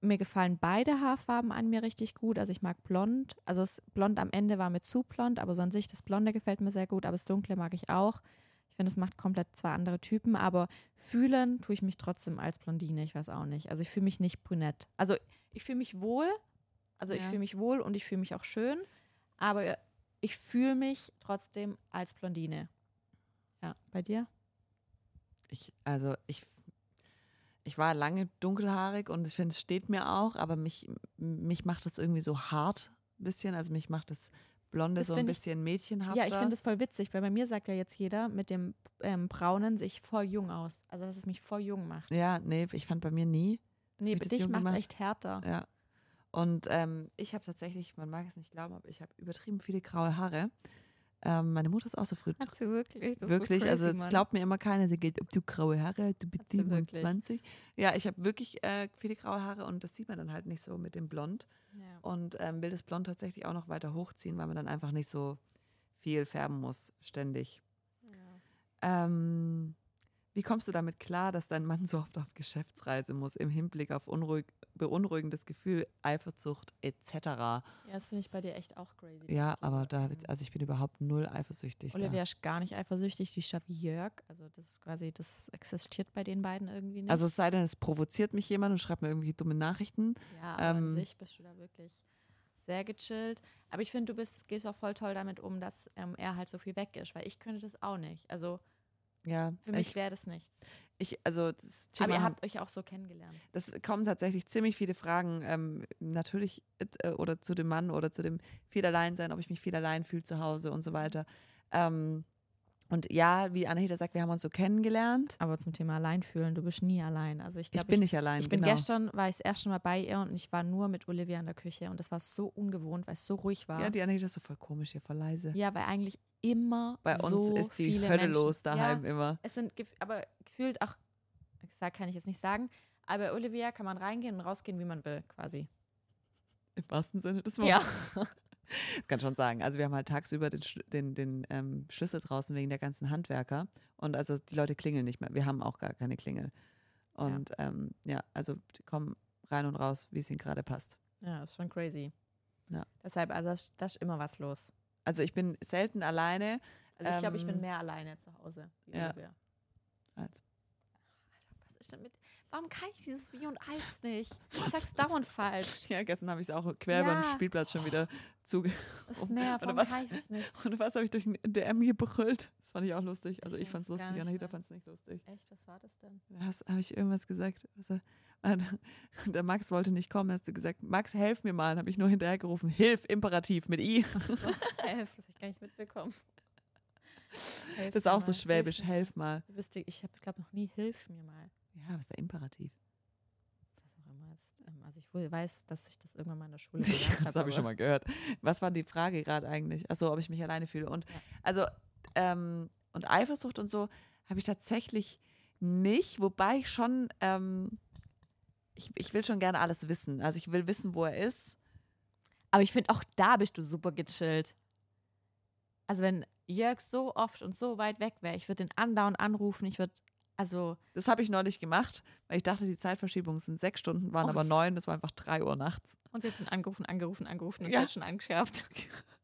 Mir gefallen beide Haarfarben an mir richtig gut. Also ich mag blond. Also das Blond am Ende war mir zu blond, aber so an sich das Blonde gefällt mir sehr gut, aber das Dunkle mag ich auch. Ich finde, es macht komplett zwei andere Typen, aber fühlen tue ich mich trotzdem als Blondine. Ich weiß auch nicht. Also ich fühle mich nicht brünett. Also ich fühle mich wohl. Also ich Ja. fühle mich wohl und ich fühle mich auch schön, aber ich fühle mich trotzdem als Blondine. Ja, bei dir? Ich, also ich, ich war lange dunkelhaarig und ich finde, es steht mir auch, aber mich, mich macht das irgendwie so hart ein bisschen. Also mich macht das Blonde Das so ein find ich- bisschen mädchenhafter. Ja, ich finde es voll witzig, weil bei mir sagt ja jetzt jeder mit dem ähm, Braunen sich voll jung aus. Also dass es mich voll jung macht. Ja, nee, ich fand bei mir nie. Nee, bei das dich macht es echt härter. Ja. Und ähm, ich habe tatsächlich, man mag es nicht glauben, aber ich habe übertrieben viele graue Haare. Ähm, meine Mutter ist auch so früh. Hat sie wirklich? Das wirklich, so crazy, also Mann. glaubt mir immer keiner, der geht, ob du graue Haare du bist Hat sie wirklich? 27. Ja, ich habe wirklich äh, viele graue Haare und das sieht man dann halt nicht so mit dem Blond. Ja. Und ähm, will das Blond tatsächlich auch noch weiter hochziehen, weil man dann einfach nicht so viel färben muss, ständig. Ähm, wie kommst du damit klar, dass dein Mann so oft auf Geschäftsreise muss, im Hinblick auf unruhig, beunruhigendes Gefühl, Eifersucht etc.? Ja, das finde ich bei dir echt auch crazy. Ja, aber da, also ich bin überhaupt null eifersüchtig. Olivia ist gar nicht eifersüchtig, die wie Jörg. Also das ist quasi, das existiert bei den beiden irgendwie nicht. Also es sei denn, es provoziert mich jemand und schreibt mir irgendwie dumme Nachrichten. ja, aber an ähm, sich bist du da wirklich sehr gechillt. Aber ich finde, du bist, gehst auch voll toll damit um, dass ähm, er halt so viel weg ist, weil ich könnte das auch nicht. Also Ja, für mich ich, wäre das nichts. ich, also das Aber Thema, ihr haben- habt euch auch so kennengelernt. das kommen tatsächlich ziemlich viele Fragen, ähm, natürlich äh, oder zu dem Mann oder zu dem viel allein sein, ob ich mich viel allein fühle zu Hause und so weiter. Ähm, und ja, wie Anahita sagt, wir haben uns so kennengelernt. Aber zum Thema Alleinfühlen, du bist nie allein. Also ich Ich glaube, bin nicht allein. Ich bin genau. gestern, war ich das erste Mal bei ihr und ich war nur mit Olivia in der Küche und das war so ungewohnt, weil es so ruhig war. Ja, die Anahita ist so voll komisch hier, voll leise. Ja, weil eigentlich immer Bei uns so ist die Hölle Menschen. los daheim Ja, immer. es sind aber gefühlt, ach, ich sag, kann ich jetzt nicht sagen, aber bei Olivia kann man reingehen und rausgehen, wie man will, quasi. Im wahrsten Sinne des Wortes. Ja. Kann schon sagen. Also wir haben halt tagsüber den, den, den ähm, Schlüssel draußen wegen der ganzen Handwerker. Und also die Leute klingeln nicht mehr. Wir haben auch gar keine Klingel. Und ja, ähm, ja also die kommen rein und raus, wie es ihnen gerade passt. Ja, ist schon crazy. Ja. Deshalb, also das, das ist immer was los. Also ich bin selten alleine. Also ich glaube, ich bin Ähm, mehr alleine zu Hause. Ja. Als, Was ist denn mit, warum kann ich dieses Wie und Als nicht? Ich sag's dauernd falsch. ja, gestern habe ich es auch quer beim Ja. Spielplatz schon wieder zuge... Das nervt, warum was? kann ich das nicht? Und was habe ich durch den DM gebrüllt? Das fand ich auch lustig. Also Ich ich fand es weiß gar lustig, Anahita mehr. fand es nicht lustig. Echt, was war das denn? Da habe ich irgendwas gesagt. Ah, der Max wollte nicht kommen, hast du gesagt, Max, helf mir mal. Habe ich nur hinterhergerufen, hilf, Imperativ mit I. So, helf, das habe ich gar nicht mitbekommen. Helf Das ist auch so mal, schwäbisch, hilf mir helf mal. mal. Wüsste, ich habe, glaube noch nie Hilf mir mal. Ja, was ist der Imperativ? Was auch immer ist. Ähm, Also ich weiß, dass ich das irgendwann mal in der Schule gelernt das habe ich schon mal gehört. Was war die Frage gerade eigentlich? Achso, ob ich mich alleine fühle. Und Ja. also, ähm, und Eifersucht und so habe ich tatsächlich nicht, wobei ich schon, ähm, ich, ich will schon gerne alles wissen. Also ich will wissen, wo er ist. Aber ich finde, auch da bist du super gechillt. Also wenn Jörg so oft und so weit weg wäre, ich würde den andauernd anrufen, ich würde, also, Das habe ich neulich gemacht, weil ich dachte, die Zeitverschiebung sind sechs Stunden, waren Oh. aber neun, das war einfach drei Uhr nachts. und sie hat ihn angerufen, angerufen, angerufen und Ja. hat schon angeschärft.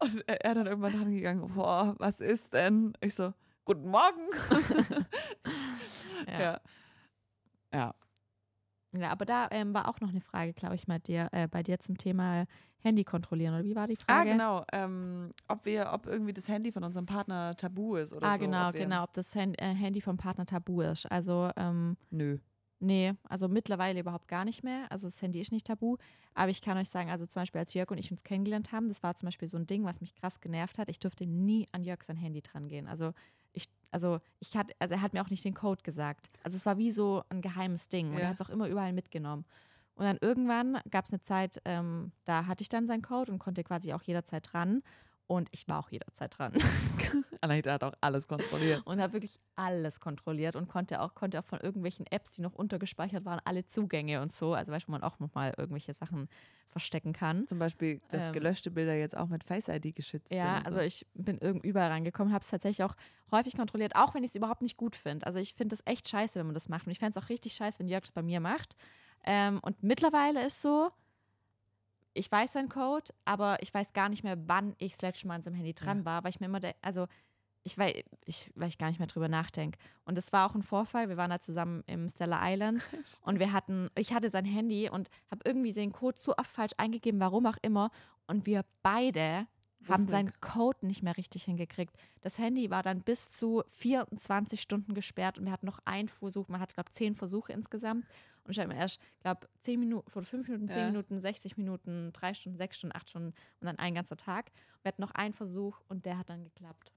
Und er dann irgendwann dran gegangen, boah, was ist denn? Ich so, guten Morgen. Ja. ja. ja. Ja, aber da ähm, war auch noch eine Frage, glaube ich, mal dir, äh, bei dir zum Thema Handy kontrollieren. Oder wie war die Ah, Frage? genau. Ähm, ob wir, ob irgendwie das Handy von unserem Partner tabu ist oder Ah, so. genau, ob genau, ob das Hand, äh, Handy vom Partner tabu ist. Also, ähm, Nö. Nee, also mittlerweile überhaupt gar nicht mehr. Also das Handy ist nicht tabu. Aber ich kann euch sagen, also zum Beispiel als Jörg und ich uns kennengelernt haben, das war zum Beispiel so ein Ding, was mich krass genervt hat. Ich durfte nie an Jörg sein Handy dran gehen. Also also ich hatte, also er hat mir auch nicht den Code gesagt. Also es war wie so ein geheimes Ding. Und Ja. er hat es auch immer überall mitgenommen. Und dann irgendwann gab es eine Zeit, ähm, da hatte ich dann seinen Code und konnte quasi auch jederzeit dran. Und ich war auch jederzeit dran. Anahita hat auch alles kontrolliert. und habe wirklich alles kontrolliert und konnte auch, konnte auch von irgendwelchen Apps, die noch untergespeichert waren, alle Zugänge und so. Also weißt du, man auch nochmal irgendwelche Sachen verstecken kann. Zum Beispiel, dass Ähm. gelöschte Bilder jetzt auch mit Face ID geschützt Ja, sind. und also so. ich bin irgend überall reingekommen, habe es tatsächlich auch häufig kontrolliert, auch wenn ich es überhaupt nicht gut finde. Also ich finde es echt scheiße, wenn man das macht. Und ich fände es auch richtig scheiße, wenn Jörg es bei mir macht. Ähm, und mittlerweile ist so, ich weiß seinen Code, aber ich weiß gar nicht mehr, wann ich das letzte Mal an seinem Handy dran Ja. war, weil ich mir immer, also ich weiß, ich, weil ich gar nicht mehr drüber nachdenke. Und es war auch ein Vorfall. Wir waren da zusammen im Stella Island und wir hatten, ich hatte sein Handy und habe irgendwie den Code zu oft falsch eingegeben, warum auch immer. Und wir beide haben seinen Code nicht mehr richtig hingekriegt. Das Handy war dann bis zu 24 Stunden gesperrt und wir hatten noch einen Versuch. Man hat, glaube ich, zehn Versuche insgesamt. Und ich habe mir erst, glaube zehn Minuten, vor fünf Minuten, zehn Ja. Minuten, 60 Minuten, drei Stunden, sechs Stunden, acht Stunden und dann ein ganzer Tag. Wir hatten noch einen Versuch und der hat dann geklappt.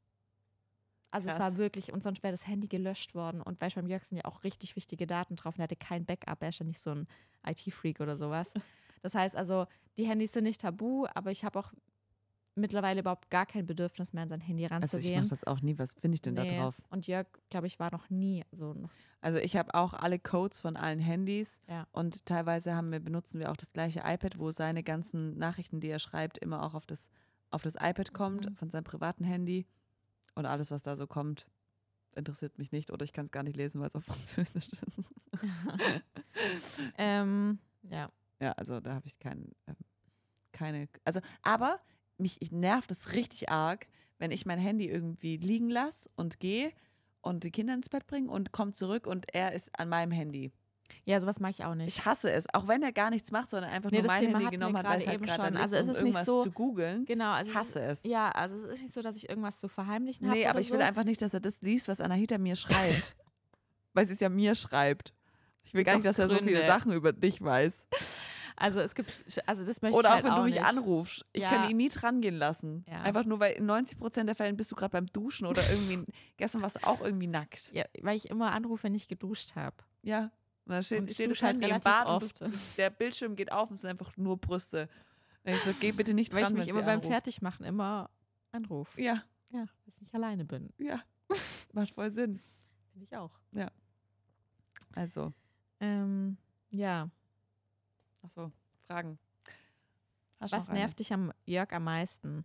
Also es Krass. war wirklich, und sonst wäre das Handy gelöscht worden. Und weißt du, beim Jörg sind ja auch richtig wichtige Daten drauf und er hatte kein Backup, er ist ja nicht so ein IT-Freak oder sowas. Das heißt also, die Handys sind nicht tabu, aber ich habe auch mittlerweile überhaupt gar kein Bedürfnis mehr an sein Handy also ich ranzugehen. mache das auch nie. Was finde ich denn da Nee. drauf? Und Jörg, glaube ich, war noch nie so. Also ich habe auch alle Codes von allen Handys Ja. und teilweise haben wir, benutzen wir auch das gleiche iPad, wo seine ganzen Nachrichten, die er schreibt, immer auch auf das, auf das iPad kommt, Mhm. von seinem privaten Handy. Und alles, was da so kommt, interessiert mich nicht oder ich kann es gar nicht lesen, weil es auf Französisch ist. ähm, ja. Ja, also da habe ich kein, ähm, keine. Also, aber mich ich nervt es richtig arg, wenn ich mein Handy irgendwie liegen lasse und gehe und die Kinder ins Bett bringe und komme zurück und er ist an meinem Handy. Ja, sowas mag ich auch nicht. Ich hasse es, auch wenn er gar nichts macht, sondern einfach Nee, nur mein Thema Handy genommen hat, weil es halt eben gerade da Also liegt, es um ist nicht irgendwas so- zu googeln. genau, also Ich hasse es. Ja, also es ist nicht so, dass ich irgendwas zu verheimlichen habe. Nee, aber ich will so. einfach nicht, dass er das liest, was Anahita mir schreibt. weil sie es ja mir schreibt. Ich will gar nicht, dass er so viele. Sachen über dich weiß. Also es gibt, also das möchte Oder ich auch halt wenn auch du mich nicht. anrufst. Ich Ja. kann ihn nie dran gehen lassen. Ja. Einfach nur, weil in 90 Prozent der Fällen bist du gerade beim Duschen oder irgendwie, gestern warst du auch irgendwie nackt. Ja, weil ich immer anrufe, wenn ich geduscht habe. Ja. Dann steht, ich steht dusche halt im Bad oft. und du, der Bildschirm geht auf und es sind einfach nur Brüste. Und ich so, geh bitte nicht Weil dran, ich mich immer beim anruft. Fertigmachen immer anrufe. Ja, Ja, dass ich nicht alleine bin. ja. Macht voll Sinn. Finde ich auch. Also, Ähm, ja. Achso, Fragen. Hast Was nervt dich am Jörg am meisten?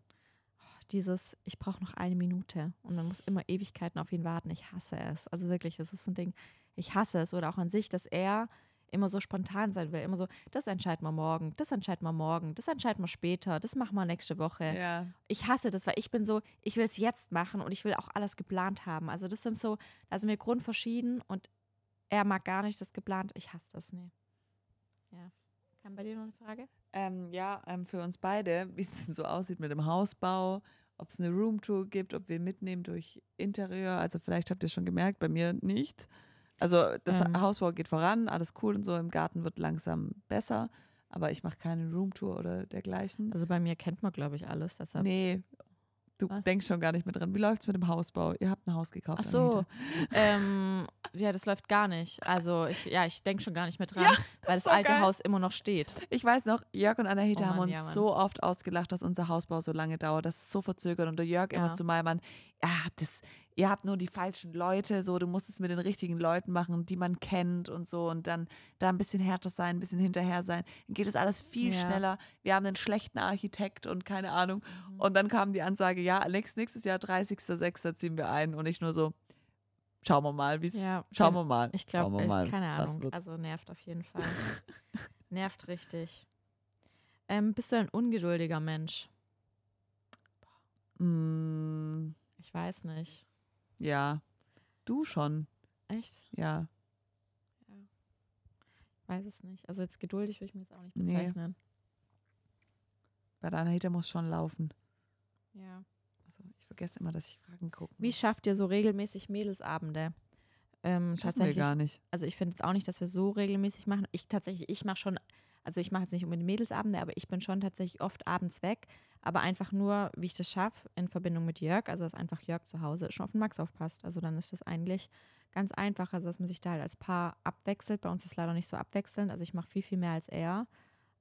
Oh, dieses, ich brauche noch eine Minute und man muss immer Ewigkeiten auf ihn warten. Ich hasse es. Also wirklich, das ist ein Ding. Ich hasse es. Oder auch an sich, dass er immer so spontan sein will. Immer so, das entscheiden wir morgen, das entscheiden wir morgen, das entscheiden wir später, das machen wir nächste Woche. Ja, Ich hasse das, weil ich bin so, ich will es jetzt machen und ich will auch alles geplant haben. Also das sind so, da sind wir grundverschieden und er mag gar nicht das geplant. Ich hasse das, nee. Ja. Kam bei dir noch eine Frage? ähm, ja ähm, für uns beide, wie es denn so aussieht mit dem Hausbau, ob es eine Roomtour gibt, ob wir mitnehmen durch Interieur. Also vielleicht habt ihr schon gemerkt, bei mir nicht. Also das Ähm. Hausbau geht voran, alles cool und so. Im Garten wird langsam besser, aber ich mache keine Roomtour oder dergleichen. Also bei mir kennt man, glaube ich, alles. Deshalb. nee, du Was? denkst schon gar nicht mehr dran. Wie läuft's mit dem Hausbau? Ihr habt ein Haus gekauft. Ach so. Ähm, ja, das läuft gar nicht. Also ich, ja, ich denke schon gar nicht mehr dran, Ja, weil das so alte geil. Haus immer noch steht. Ich weiß noch, Jörg und Anahita Oh haben uns ja, so oft ausgelacht, dass unser Hausbau so lange dauert, dass es so verzögert und der Jörg immer Ja. zu meinem Mann, ja, das, ihr habt nur die falschen Leute, so, du musst es mit den richtigen Leuten machen, die man kennt und so und dann da ein bisschen härter sein, ein bisschen hinterher sein, dann geht es alles viel Ja. schneller. Wir haben einen schlechten Architekt und keine Ahnung. Mhm. Und dann kam die Ansage, ja, nächstes, nächstes Jahr, 30.06. ziehen wir ein und ich nur so, schauen wir mal, wie es, Ja, schauen wir mal. Ich glaube, mal, keine Ahnung. Also nervt auf jeden Fall. nervt richtig. Ähm, bist du ein ungeduldiger Mensch? Mm, Ich weiß nicht. Ja, du schon, Echt? ja. Ich weiß es nicht. Also jetzt geduldig würde ich mir jetzt auch nicht Nee. bezeichnen. Bei der Anahita muss schon laufen. Ja. Also ich vergesse immer, dass ich Fragen gucke. Wie schafft ihr so regelmäßig Mädelsabende? Ähm, Schaffen wir tatsächlich, gar nicht. also ich finde jetzt auch nicht, dass wir so regelmäßig machen. Ich tatsächlich, ich mache schon, also ich mache jetzt nicht unbedingt Mädelsabende, aber ich bin schon tatsächlich oft abends weg, aber einfach nur, wie ich das schaffe, in Verbindung mit Jörg, also dass einfach Jörg zu Hause schon auf den Max aufpasst. Also dann ist das eigentlich ganz einfach, also dass man sich da halt als Paar abwechselt. Bei uns ist es leider nicht so abwechselnd, also ich mache viel, viel mehr als er.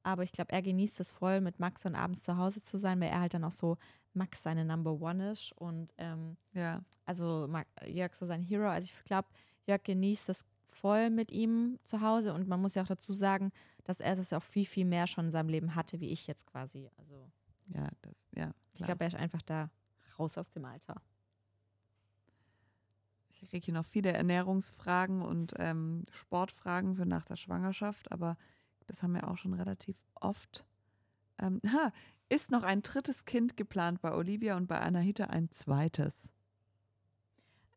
Aber ich glaube, er genießt es voll, mit Max dann abends zu Hause zu sein, weil er halt dann auch so Max seine Number One ist und ähm, Ja. also Jörg so sein Hero. Also ich glaube, Jörg genießt das voll mit ihm zu Hause und man muss ja auch dazu sagen, dass er das auch viel, viel mehr schon in seinem Leben hatte, wie ich jetzt quasi. Also Ja, das, ja, ich klar. glaube, er ist einfach da raus aus dem Alter. Ich kriege hier noch viele Ernährungsfragen und ähm, Sportfragen für nach der Schwangerschaft, aber das haben wir auch schon relativ oft. Ähm, ha, ist noch ein drittes Kind geplant bei Olivia und bei Anahita ein zweites?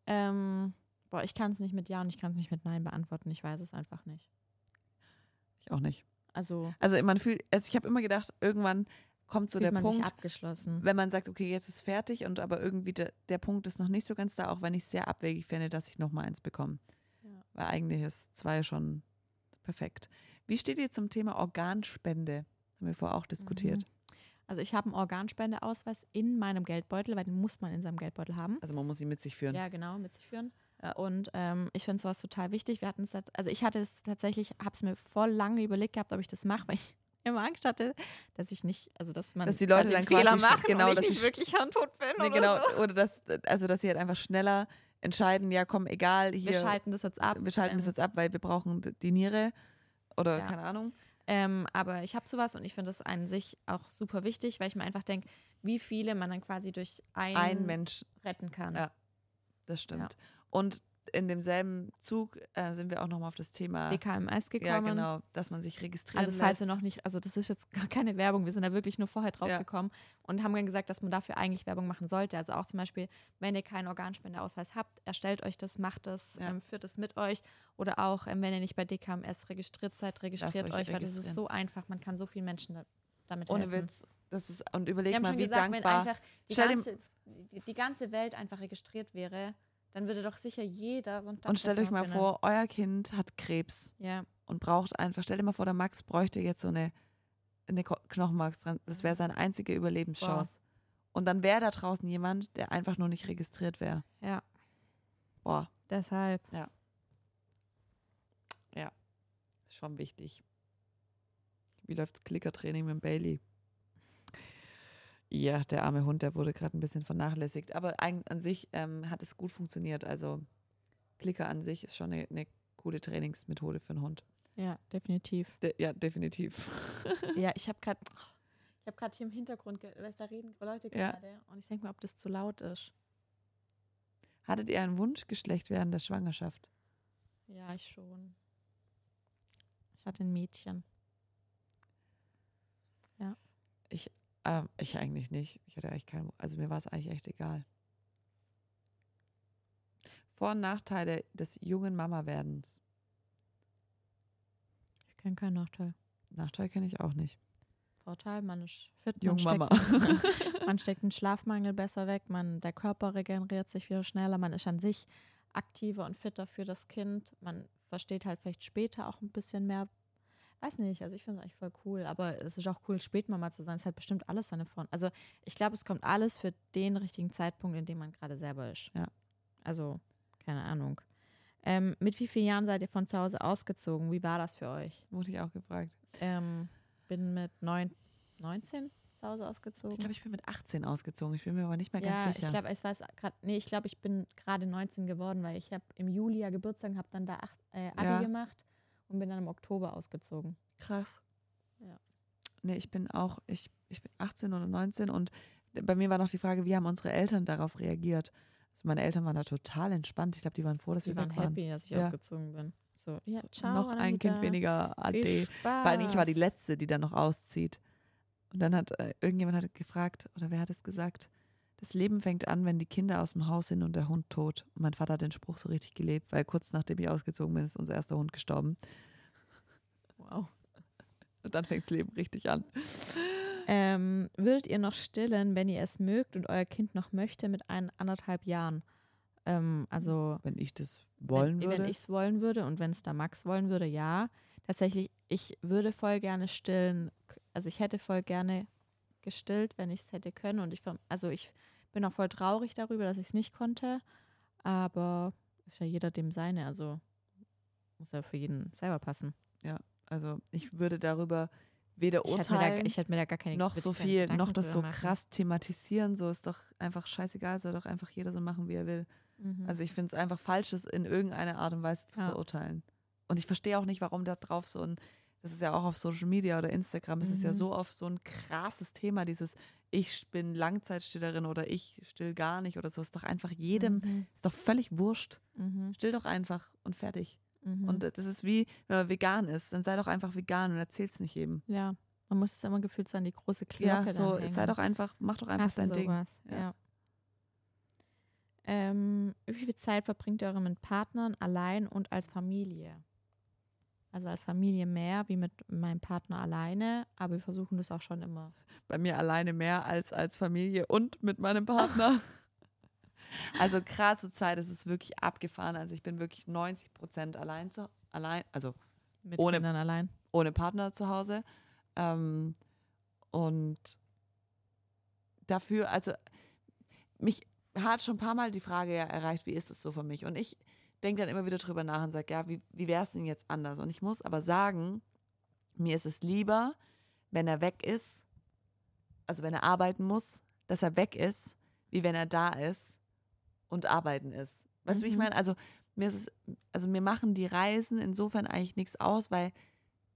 Ähm, boah, ich kann es nicht mit Ja und ich kann es nicht mit Nein beantworten. Ich weiß es einfach nicht. Ich auch nicht. Also Also man fühlt, also ich habe immer gedacht, irgendwann kommt so der Punkt, wenn man sagt, okay, jetzt ist fertig und aber irgendwie der, der Punkt ist noch nicht so ganz da, auch wenn ich es sehr abwegig fände, dass ich noch mal eins bekomme. Ja. Weil eigentlich ist zwei schon perfekt. Wie steht ihr zum Thema Organspende? Haben wir vorher auch diskutiert. Also ich habe einen Organspendeausweis in meinem Geldbeutel, weil den muss man in seinem Geldbeutel haben. Also man muss ihn mit sich führen. Ja, genau, mit sich führen. Ja. Und ähm, ich finde sowas total wichtig. Wir hatten es, also ich hatte es tatsächlich, habe es mir voll lange überlegt gehabt, ob ich das mache, weil ich immer Angst hatte, dass ich nicht, also dass man Dass die Leute einen dann Fehler machen genau, und ich dass nicht ich- wirklich handtot bin Nee, oder genau, so. oder dass, also dass sie halt einfach schneller entscheiden, ja komm, egal, hier, Wir schalten das jetzt ab. wir schalten das Ähm, jetzt ab, weil wir brauchen die Niere oder Ja. keine Ahnung. Ähm, aber ich habe sowas und ich finde das an sich auch super wichtig, weil ich mir einfach denke, wie viele man dann quasi durch ein, Ein Mensch, retten kann. Ja. das stimmt. Und in demselben Zug äh, sind wir auch nochmal auf das Thema, DKMS gekommen. ja genau, dass man sich registrieren Also falls lässt. ihr noch nicht, also das ist jetzt gar keine Werbung, wir sind da wirklich nur vorher drauf Ja. gekommen und haben dann gesagt, dass man dafür eigentlich Werbung machen sollte. Also auch zum Beispiel, wenn ihr keinen Organspendeausweis habt, erstellt euch das, macht das, Ja. ähm, führt es mit euch. Oder auch, ähm, wenn ihr nicht bei DKMS registriert seid, registriert euch weil das ist so einfach, man kann so vielen Menschen da, damit Ohne helfen. Witz. Das ist, und überleg Wir haben mal, schon wie gesagt, wenn dankbar. einfach die ganze, die ganze Welt einfach registriert wäre, dann würde doch sicher jeder so ein Und stellt euch mal vor, euer Kind hat Krebs. Ja, und braucht einfach, stell dir mal vor, der Max bräuchte jetzt so eine, eine Knochenmarks dran. Das wäre seine einzige Überlebenschance. Und dann wäre da draußen jemand, der einfach nur nicht registriert wäre. ja, Boah, deshalb. ist schon wichtig. Wie läuft's Klickertraining mit dem Bailey? Ja, der arme Hund, der wurde gerade ein bisschen vernachlässigt. Aber ein, an sich ähm, hat es gut funktioniert. Also Klicker an sich ist schon eine, eine coole Trainingsmethode für einen Hund. Ja, definitiv. De ja, definitiv. Ja, ich habe gerade ich habe gerade hier im Hintergrund, da reden Leute Ja. gerade und ich denke mir, ob das zu laut ist. Hattet ihr ein Wunschgeschlecht während der Schwangerschaft? Ja, ich schon. Ich hatte ein Mädchen. Ähm, ich eigentlich nicht. Ich hatte eigentlich keinen, also mir war es eigentlich echt egal. Vor- und Nachteile des jungen Mama-Werdens. Ich kenne keinen Nachteil. Nachteil kenne ich auch nicht. Vorteil, man ist fit, man Jungmama. steckt, man steckt den Schlafmangel besser weg, man, der Körper regeneriert sich wieder schneller, man ist an sich aktiver und fitter für das Kind. Man versteht halt vielleicht später auch ein bisschen mehr. Weiß nicht, also ich finde es eigentlich voll cool, aber es ist auch cool, Spätmama zu sein. Es hat bestimmt alles seine Vor- Also ich glaube, es kommt alles für den richtigen Zeitpunkt, in dem man gerade selber ist. Ja. Also, keine Ahnung. Ähm, mit wie vielen Jahren seid ihr von zu Hause ausgezogen? Wie war das für euch? Wurde ich auch gefragt. Ähm, bin mit neun, 19 zu Hause ausgezogen. Ich glaube, ich bin mit 18 ausgezogen. Ich bin mir aber nicht mehr ja, ganz sicher. ich glaube, ich weiß gerade, nee, ich glaube, ich bin gerade 19 geworden, weil ich habe im Juli ja Geburtstag, habe dann da acht, äh, Abi Ja. gemacht und bin dann im Oktober ausgezogen. Krass. Ja. Nee, ich bin auch, ich, ich bin 18 oder 19 und bei mir war noch die Frage, wie haben unsere Eltern darauf reagiert? Also meine Eltern waren da total entspannt. Ich glaube, die waren froh, dass Die wir waren weg waren. happy, dass ich Ja. ausgezogen bin. So, ja, So, ciao, noch ein Kind weniger. Spaß. Vor allem ich war die Letzte, die dann noch auszieht. Und dann hat äh, irgendjemand hat gefragt, oder wer hat es gesagt? Das Leben fängt an, wenn die Kinder aus dem Haus sind und der Hund tot. Und mein Vater hat den Spruch so richtig gelebt, weil kurz nachdem ich ausgezogen bin, ist unser erster Hund gestorben. Wow. Und dann fängt das Leben richtig an. Ähm, würdet ihr noch stillen, wenn ihr es mögt und euer Kind noch möchte mit ein, anderthalb Jahren? Ähm, also, Wenn ich das wollen wenn, würde. Wenn ich es wollen würde und wenn es da Max wollen würde, ja. Tatsächlich, ich würde voll gerne stillen. Also ich hätte voll gerne gestillt, wenn ich es hätte können. Und ich, also ich bin auch voll traurig darüber, dass ich es nicht konnte. Aber ist ja jeder dem seine. Also muss ja für jeden selber passen. Ja, also ich würde darüber weder Ich urteilen da, ich hätte mir da gar keine noch so viel, Gedanken noch das so machen. krass thematisieren. So ist doch einfach scheißegal, soll doch einfach jeder so machen, wie er will. Mhm. Also ich finde es einfach falsch, das in irgendeiner Art und Weise zu Ja. verurteilen. Und ich verstehe auch nicht, warum da drauf so ein, das ist ja auch auf Social Media oder Instagram, es ist ja Mhm. so auf so ein krasses Thema, dieses ich bin Langzeitstillerin oder ich still gar nicht oder so. Ist doch einfach jedem, Mhm. ist doch völlig wurscht. Mhm. Still doch einfach und fertig. Mhm. Und äh, das ist wie, wenn man vegan ist, dann sei doch einfach vegan und erzähl's nicht jedem. ja, man muss es immer gefühlt so an die große Glocke Ja, so, sei doch einfach, mach doch einfach Hast dein Ding. sowas? Ja. Ja. Ähm, wie viel Zeit verbringt ihr mit Partnern allein und als Familie? Also als Familie mehr wie mit meinem Partner alleine, aber wir versuchen das auch schon immer. bei mir alleine mehr als als Familie und mit meinem Partner. also krasse Zeit, es ist wirklich abgefahren. Also ich bin wirklich 90 Prozent allein zu, allein, also Mit Ohne- Kindern allein. ohne Partner zu Hause. Ähm, und dafür, also mich hat schon ein paar Mal die Frage ja erreicht, wie ist es so für mich? Und ich denke dann immer wieder drüber nach und sage, ja, wie, wie wäre es denn jetzt anders? Und ich muss aber sagen, mir ist es lieber, wenn er weg ist, also wenn er arbeiten muss, dass er weg ist, wie wenn er da ist und arbeiten ist. Weißt du, wie ich Mhm. meine? Also mir ist es, also mir machen die Reisen insofern eigentlich nichts aus, weil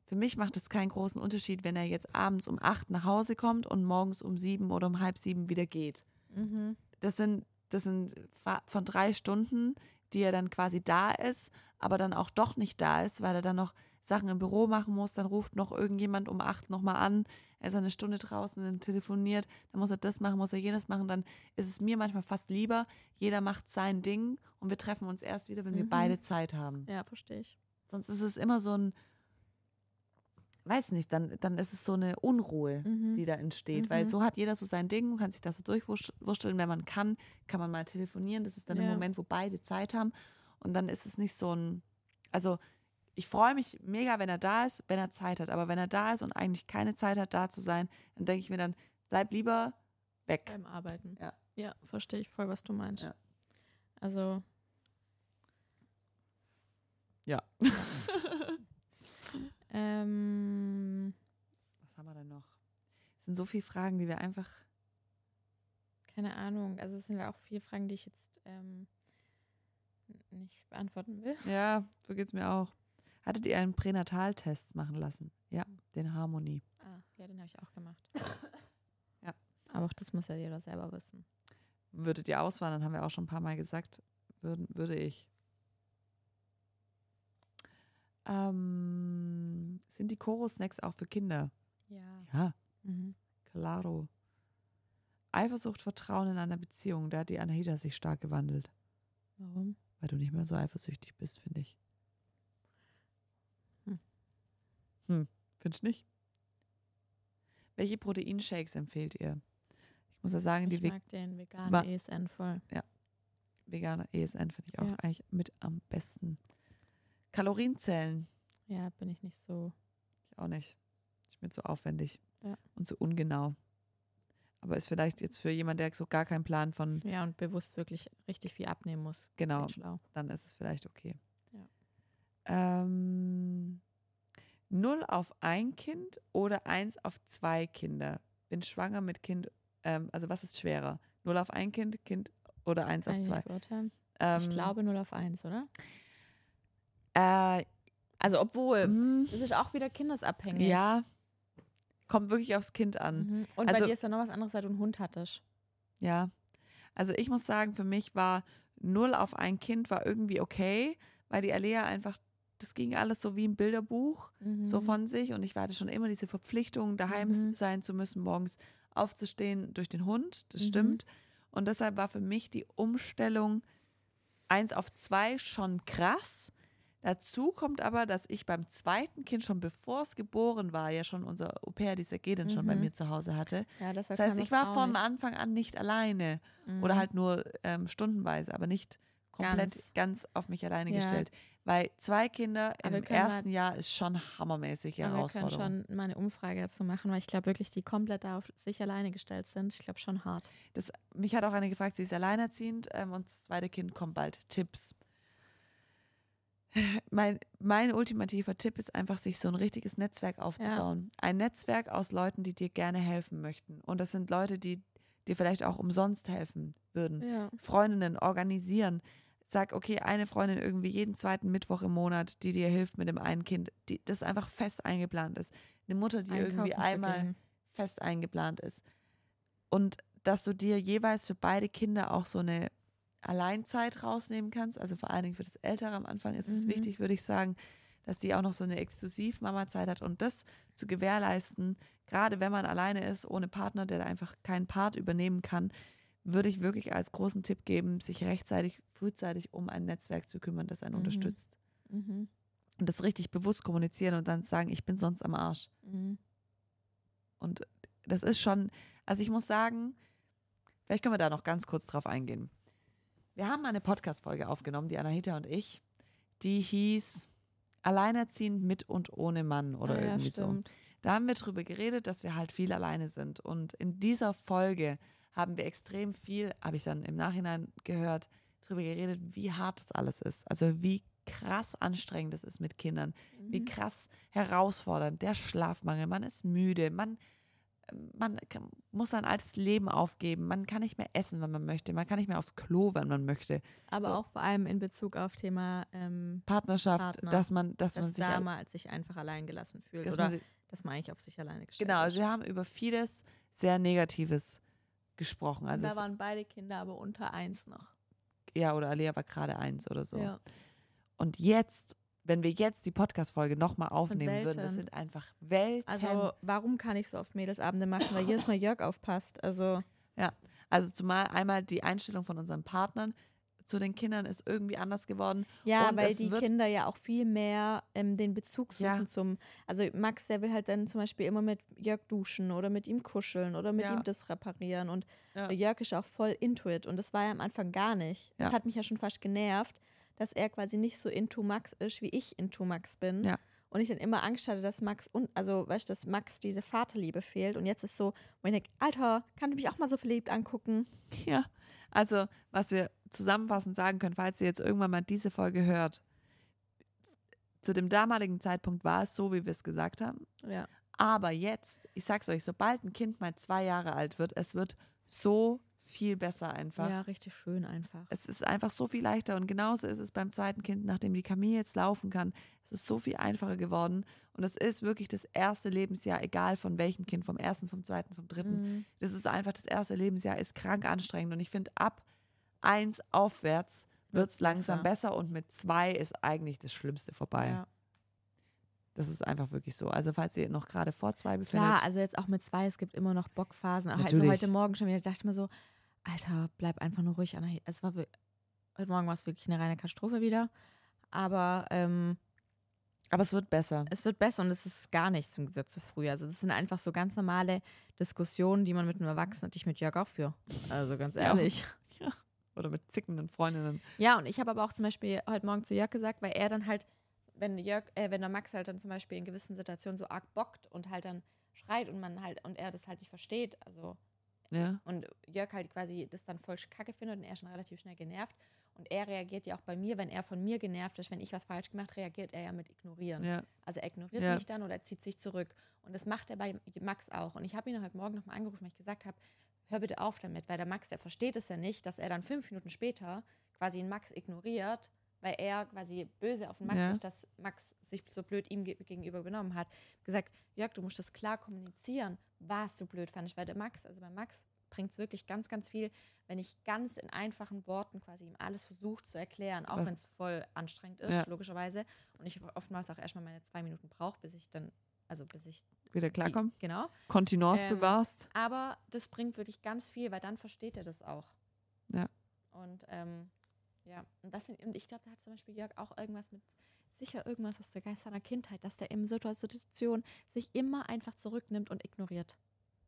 für mich macht es keinen großen Unterschied, wenn er jetzt abends um acht nach Hause kommt und morgens um sieben oder um halb sieben wieder geht. Mhm. Das sind, das sind von drei Stunden, die er dann quasi da ist, aber dann auch doch nicht da ist, weil er dann noch Sachen im Büro machen muss. Dann ruft noch irgendjemand um acht nochmal an. Er ist eine Stunde draußen, dann telefoniert. Dann muss er das machen, muss er jenes machen. Dann ist es mir manchmal fast lieber, jeder macht sein Ding und wir treffen uns erst wieder, wenn wir Mhm. beide Zeit haben. Ja, verstehe ich. Sonst ist es immer so ein, weiß nicht, dann, dann ist es so eine Unruhe, Mhm. die da entsteht. Weil Mhm. so hat jeder so sein Ding kann sich das so durchwursteln. Wenn man kann, kann man mal telefonieren. Das ist dann Ja. im Moment, wo beide Zeit haben. Und dann ist es nicht so ein, also ich freue mich mega, wenn er da ist, wenn er Zeit hat. Aber wenn er da ist und eigentlich keine Zeit hat, da zu sein, dann denke ich mir dann, bleib lieber weg. Beim Arbeiten. Ja. Ja, verstehe ich voll, was du meinst. Ja. Also, Ja. ähm, Was haben wir denn noch? Es sind so viele Fragen, die wir einfach. keine Ahnung. Also es sind ja auch vier Fragen, die ich jetzt ähm, nicht beantworten will. Ja, so geht es mir auch. Hattet ihr einen Pränataltest machen lassen? Ja, den Harmonie. Ah, ja, den habe ich auch gemacht. Ja. Aber auch das muss ja jeder selber wissen. Würdet ihr auswandern, haben wir auch schon ein paar Mal gesagt, würden, würde ich. Ähm, sind die Koro-Snacks auch für Kinder? Ja. Ja, Mhm. claro. Eifersucht, Vertrauen in einer Beziehung, da hat die Anahita sich stark gewandelt. Warum? Weil du nicht mehr so eifersüchtig bist, finde ich. Hm. Hm, findest du nicht? Welche Proteinshakes empfehlt ihr? Ich muss ja sagen, die Ich Ve mag den veganen ESN voll. vegane ESN finde ich auch Ja. eigentlich mit am besten. Kalorienzellen, Ja, bin ich nicht so. ich auch nicht. Ist mir zu aufwendig Ja. und zu ungenau. Aber ist vielleicht jetzt für jemanden, der so gar keinen Plan von, Ja, und bewusst wirklich richtig viel abnehmen muss. genau, dann ist es vielleicht okay. Ja. Ähm, null auf ein Kind oder eins auf zwei Kinder? Bin schwanger mit Kind, ähm, also was ist schwerer? Null auf ein Kind, Kind oder eins Kann auf ich zwei? beurteilen. Ähm, ich glaube 0 auf 1, oder? Äh, Also obwohl, mh, das ist auch wieder kindesabhängig. ja, kommt wirklich aufs Kind an. Mhm. Und Also- bei dir ist ja noch was anderes, weil du einen Hund hattest. Ja. Also ich muss sagen, für mich war null auf ein Kind war irgendwie okay, weil die Alea einfach, das ging alles so wie im Bilderbuch, so Mhm. von sich. Und ich hatte schon immer diese Verpflichtung, daheim Mhm. sein zu müssen, morgens aufzustehen durch den Hund. Das Mhm. stimmt. Und deshalb war für mich die Umstellung eins auf zwei schon krass. Dazu kommt aber, dass ich beim zweiten Kind schon bevor es geboren war, ja schon unser Au pair, die Sergedin, schon bei Mhm. mir zu Hause hatte. Ja, das, heißt, ich war vom Anfang an nicht alleine oder halt nur ähm, stundenweise, aber nicht komplett ganz, Ganz. auf mich alleine Ja. gestellt. Weil zwei Kinder Aber im ersten Jahr ist schon hammermäßig Aber wir können Herausforderung. schon mal eine Umfrage dazu machen, weil ich glaube wirklich, die komplett auf sich alleine gestellt sind. Ich glaube schon hart. Das, mich hat auch eine gefragt, sie ist alleinerziehend ähm, und das zweite Kind kommt bald. Tipps. Mein, mein ultimativer Tipp ist einfach, sich so ein richtiges Netzwerk aufzubauen. Ein Netzwerk aus Leuten, die dir gerne helfen möchten. Und das sind Leute, die dir vielleicht auch umsonst helfen würden. Ja. Freundinnen organisieren. Sag, okay, eine Freundin irgendwie jeden zweiten Mittwoch im Monat, die dir hilft mit dem einen Kind, die, das einfach fest eingeplant ist. Eine Mutter, die irgendwie einmal fest eingeplant ist. Und dass du dir jeweils für beide Kinder auch so eine Alleinzeit rausnehmen kannst. Also vor allen Dingen für das Ältere am Anfang ist es Mhm. wichtig, würde ich sagen, dass die auch noch so eine Exklusiv-Mama-Zeit hat und das zu gewährleisten, gerade wenn man alleine ist, ohne Partner, der da einfach keinen Part übernehmen kann, würde ich wirklich als großen Tipp geben, sich rechtzeitig, frühzeitig um ein Netzwerk zu kümmern, das einen Mhm. unterstützt. Mhm. Und das richtig bewusst kommunizieren und dann sagen, ich bin sonst am Arsch. Mhm. Und das ist schon, also ich muss sagen, vielleicht können wir da noch ganz kurz drauf eingehen. Wir haben eine Podcast-Folge aufgenommen, die Anahita und ich, die hieß Alleinerziehend mit und ohne Mann oder Ah, ja, irgendwie so. stimmt. Da haben wir drüber geredet, dass wir halt viel alleine sind. Und in dieser Folge haben wir extrem viel, habe ich dann im Nachhinein gehört, drüber geredet, wie hart das alles ist. Also wie krass anstrengend es ist mit Kindern wie Mhm. krass herausfordernd, der Schlafmangel, man ist müde, man, man muss sein altes Leben aufgeben, man kann nicht mehr essen, wenn man möchte, man kann nicht mehr aufs Klo, wenn man möchte. Aber So. auch vor allem in Bezug auf Thema, ähm, Partnerschaft, Partner. dass man, dass man dass sich, da al- mal sich einfach allein gelassen fühlt. dass oder man sich dass man eigentlich auf sich alleine gestellt genau, also wir haben über vieles sehr Negatives gesprochen. Also da waren beide Kinder aber unter eins noch. ja, oder Alia war gerade eins oder so. Ja. Und jetzt, wenn wir jetzt die Podcast-Folge nochmal aufnehmen würden, das sind einfach Welten. Also warum kann ich so oft Mädelsabende machen? Weil jedes Mal Jörg aufpasst. Also Also zumal einmal die Einstellung von unseren Partnern zu den Kindern ist irgendwie anders geworden. ja, Und weil die Kinder ja auch viel mehr ähm, den Bezug suchen Ja. zum. Also Max, der will halt dann zum Beispiel immer mit Jörg duschen oder mit ihm kuscheln oder mit Ja. ihm das reparieren. Und Ja. Jörg ist auch voll into it. Und das war ja am Anfang gar nicht. Das Ja. hat mich ja schon fast genervt, dass er quasi nicht so into Max ist, wie ich into Max bin. Ja. Und ich dann immer Angst hatte, dass Max, un also weißt du, dass Max diese Vaterliebe fehlt. Und jetzt ist so, wo ich denke, Alter, kann ich mich auch mal so verliebt angucken? Ja, also was wir zusammenfassend sagen können, falls ihr jetzt irgendwann mal diese Folge hört, zu dem damaligen Zeitpunkt war es so, wie wir es gesagt haben. Ja. Aber jetzt, ich sag's euch, sobald ein Kind mal zwei Jahre alt wird, es wird so viel besser einfach. Ja, richtig schön einfach. Es ist einfach so viel leichter und genauso ist es beim zweiten Kind, nachdem die Camille jetzt laufen kann. Es ist so viel einfacher geworden und es ist wirklich das erste Lebensjahr, egal von welchem Kind, vom ersten, vom zweiten, vom dritten. Mhm. Das ist einfach das erste Lebensjahr, ist krank anstrengend und ich finde, ab eins aufwärts wird es langsam besser. besser und mit zwei ist eigentlich das Schlimmste vorbei. Ja. Das ist einfach wirklich so. Also falls ihr noch gerade vor zwei befindet, Klar, also jetzt auch mit zwei, es gibt immer noch Bockphasen. Auch also heute Morgen schon wieder dachte ich mir so, Alter, bleib einfach nur ruhig. Anna. Es war heute Morgen war es wirklich eine reine Katastrophe wieder. Aber ähm, aber es wird besser. es wird besser und es ist gar nichts im Gesetz zu früh. Also das sind einfach so ganz normale Diskussionen, die man mit einem Erwachsenen, die ich mit Jörg auch führe. Also ganz Ja. ehrlich. Oder mit zickenden Freundinnen. Ja, und ich habe aber auch zum Beispiel heute Morgen zu Jörg gesagt, weil er dann halt, wenn Jörg, äh, wenn der Max halt dann zum Beispiel in gewissen Situationen so arg bockt und halt dann schreit und man halt, und er das halt nicht versteht, also Ja. und Jörg halt quasi das dann voll kacke findet und er schon relativ schnell genervt. Und er reagiert ja auch bei mir, wenn er von mir genervt ist, wenn ich was falsch gemacht, reagiert er ja mit ignorieren. Ja. Also er ignoriert Ja. mich dann oder er zieht sich zurück. Und das macht er bei Max auch. Und ich habe ihn heute Morgen nochmal angerufen, weil ich gesagt habe, hör bitte auf damit, weil der Max, der versteht es ja nicht, dass er dann fünf Minuten später quasi einen Max ignoriert, weil er quasi böse auf den Max Ja. ist, dass Max sich so blöd ihm ge gegenüber benommen hat. gesagt, Jörg, du musst das klar kommunizieren, was du blöd fandest, weil der Max, also bei Max bringt es wirklich ganz, ganz viel, wenn ich ganz in einfachen Worten quasi ihm alles versuche zu erklären, auch wenn es voll anstrengend ist, Ja. logischerweise. Und ich oftmals auch erstmal meine zwei Minuten brauche, bis ich dann, also bis ich Wieder die- klarkommen. Genau. Kontinence Ähm, bewahrst. Aber das bringt wirklich ganz viel, weil dann versteht er das auch. Ja. Und ähm, ja, und, das und ich glaube, da hat zum Beispiel Jörg auch irgendwas mit, sicher irgendwas aus der Geist seiner Kindheit, dass der in Situation sich immer einfach zurücknimmt und ignoriert.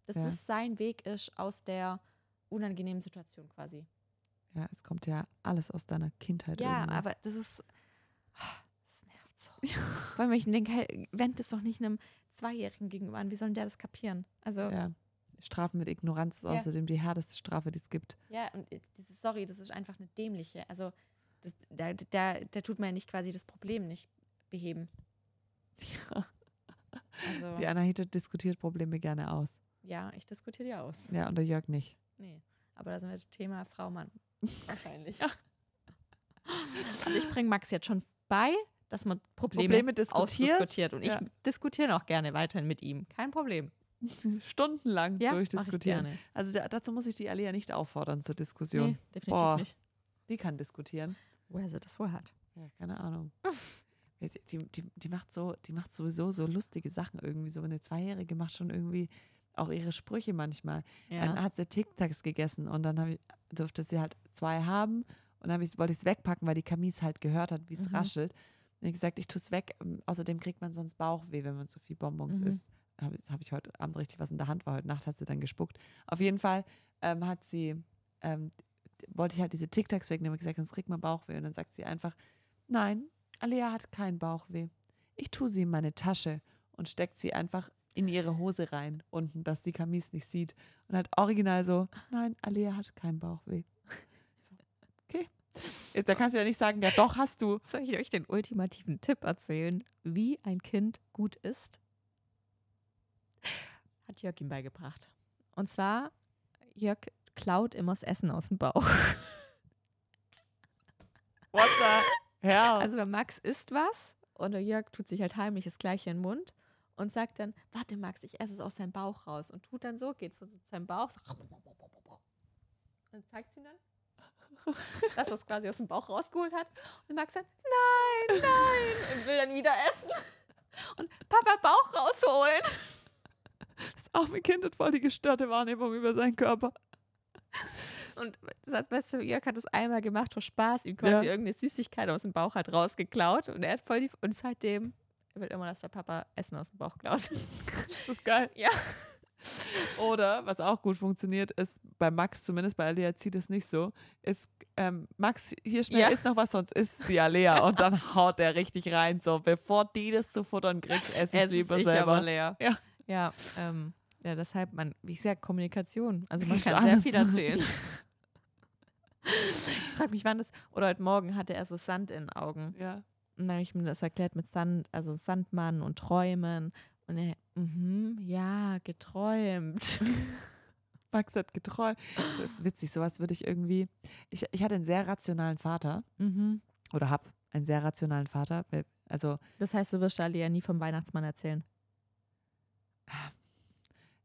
Dass Ja. das sein Weg ist aus der unangenehmen Situation quasi. Ja, es kommt ja alles aus deiner Kindheit. Ja, irgendwie. aber das ist. Das nervt so. Allem, ich denke, halt, wend es doch nicht einem Zweijährigen gegenüber an. Wie soll denn der das kapieren? Also, Ja. Strafen mit Ignoranz ist Ja. außerdem die härteste Strafe, die es gibt. und äh, diese, sorry, das ist einfach eine dämliche. Also, das, der, der, der tut mir ja nicht quasi das Problem nicht beheben. Also, Die Anahita diskutiert Probleme gerne aus. ja, ich diskutiere die aus. Ja, und der Jörg nicht. Nee. Aber da sind wir das Thema Frau-Mann. Wahrscheinlich. Ja. Also ich bringe Max jetzt schon bei, dass man Probleme, Probleme diskutiert. Und Ja. ich diskutiere auch gerne weiterhin mit ihm. Kein Problem. Stundenlang Ja, durchdiskutieren. Also da, dazu muss ich die Alia nicht auffordern zur Diskussion. Nee, definitiv Boah. nicht. Die kann diskutieren. Woher sie das wohl hat. Ja, keine Ahnung. Die, die, die, macht so, die macht sowieso so lustige Sachen irgendwie. So eine Zweijährige macht schon irgendwie auch ihre Sprüche manchmal. Dann hat sie Tic-Tacs gegessen und dann ich, durfte sie halt zwei haben und dann ich, wollte ich es wegpacken, weil die Kamis halt gehört hat, wie es Mhm. raschelt. Und ich gesagt, ich tue es weg. Ähm, Außerdem kriegt man sonst Bauchweh, wenn man so viel Bonbons Mhm. isst. Habe hab ich heute Abend richtig was in der Hand, war heute Nacht hat sie dann gespuckt. Auf jeden Fall ähm, hat sie, ähm, wollte ich halt diese Tic-Tacs wegnehmen und gesagt, sonst kriegt man Bauchweh. Und dann sagt sie einfach, nein, Alea hat keinen Bauchweh. Ich tue sie in meine Tasche und steckt sie einfach in ihre Hose rein, unten, dass die Kamis nicht sieht. Und halt original so, nein, Alea hat keinen Bauchweh. So, okay. Da kannst du ja nicht sagen, ja doch, hast du. Soll ich euch den ultimativen Tipp erzählen, wie ein Kind gut isst? Hat Jörg ihm beigebracht. Und zwar, Jörg klaut immer das Essen aus dem Bauch. What the hell? Also der Max isst was und der Jörg tut sich halt heimlich das gleiche in den Mund und sagt dann, warte Max, ich esse es aus seinem Bauch raus. Und tut dann so, geht so zu seinem Bauch, so und zeigt sie dann, dass er es quasi aus dem Bauch rausgeholt hat. Und Max sagt, nein, nein, und will dann wieder essen. Und Papa Bauch rausholen. Das arme Kind hat voll die gestörte Wahrnehmung über seinen Körper. Und das weißt du, Jörg hat das einmal gemacht vor Spaß, ihm quasi Ja. irgendeine Süßigkeit aus dem Bauch hat rausgeklaut und er hat voll die, und seitdem will immer, dass der Papa Essen aus dem Bauch klaut. Das ist geil. Ja. Oder, was auch gut funktioniert, ist bei Max, zumindest bei Alea zieht es nicht so, ist ähm, Max, hier schnell Ja. isst noch was, sonst isst sie Alea. Und dann haut er richtig rein. So, bevor die das zu futtern kriegt, esse ich Es lieber ist selber. aber leer. Ja. Ja, ähm, ja, deshalb, man, wie gesagt, Kommunikation. Also man Ist kann sehr viel erzählen. ich frage mich, wann das, oder heute Morgen hatte er so Sand in den Augen. Ja. Und dann habe ich ihm das erklärt mit Sand, also Sandmann und Träumen. Und er, mhm, ja, geträumt. Max hat geträumt. Das ist witzig, sowas würde ich irgendwie. Ich, ich hatte einen sehr rationalen Vater mhm. oder habe einen sehr rationalen Vater. Also, Das heißt, du wirst Ali ja nie vom Weihnachtsmann erzählen.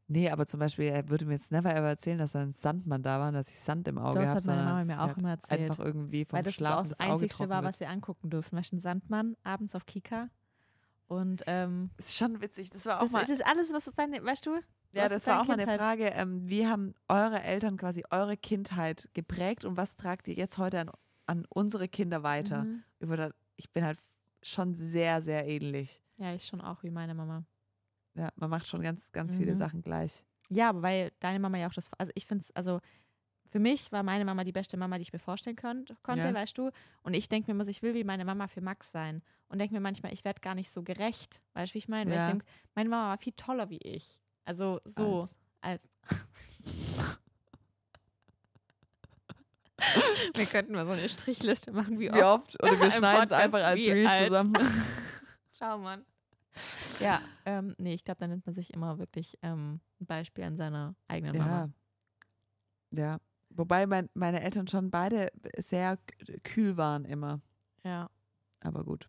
Nee, aber zum Beispiel, er würde mir jetzt never ever erzählen, dass da ein Sandmann da war und dass ich Sand im Auge das habe. hat meine Mama mir auch halt immer erzählt. Einfach irgendwie vom Weil das Schlafen das das Einzige war, was wir angucken durften. Weißt du, ein Sandmann, abends auf Kika. Und ähm, Das ist schon witzig. Das war auch das, mal. das ist alles, was deine, weißt du? Ja, das war auch mal eine Kindheit? Frage. Ähm, wie haben eure Eltern quasi eure Kindheit geprägt und was tragt ihr jetzt heute an, an unsere Kinder weiter? Mhm. Über ich bin halt schon sehr, sehr ähnlich. Ja, ich schon auch wie meine Mama. Ja, man macht schon ganz, ganz viele Mhm. Sachen gleich. Ja, aber weil deine Mama ja auch das, also ich finde es, also für mich war meine Mama die beste Mama, die ich mir vorstellen könnt, konnte, Ja. weißt du? Und ich denke mir immer, ich will wie meine Mama für Max sein. Und denke mir manchmal, ich werde gar nicht so gerecht. Weißt du, wie ich meine? Weil Ja. ich denke, meine Mama war viel toller wie ich. Also so. Als- Als. Wir könnten mal so eine Strichliste machen, wie, Wie oft? Oder wir schneiden es einfach als Reel als- zusammen. Schau, Mann. Ja, ähm, nee, ich glaube, da nimmt man sich immer wirklich ähm, ein Beispiel an seiner eigenen Ja. Mama. Ja. Wobei mein, meine Eltern schon beide sehr kühl waren immer. Ja. Aber gut.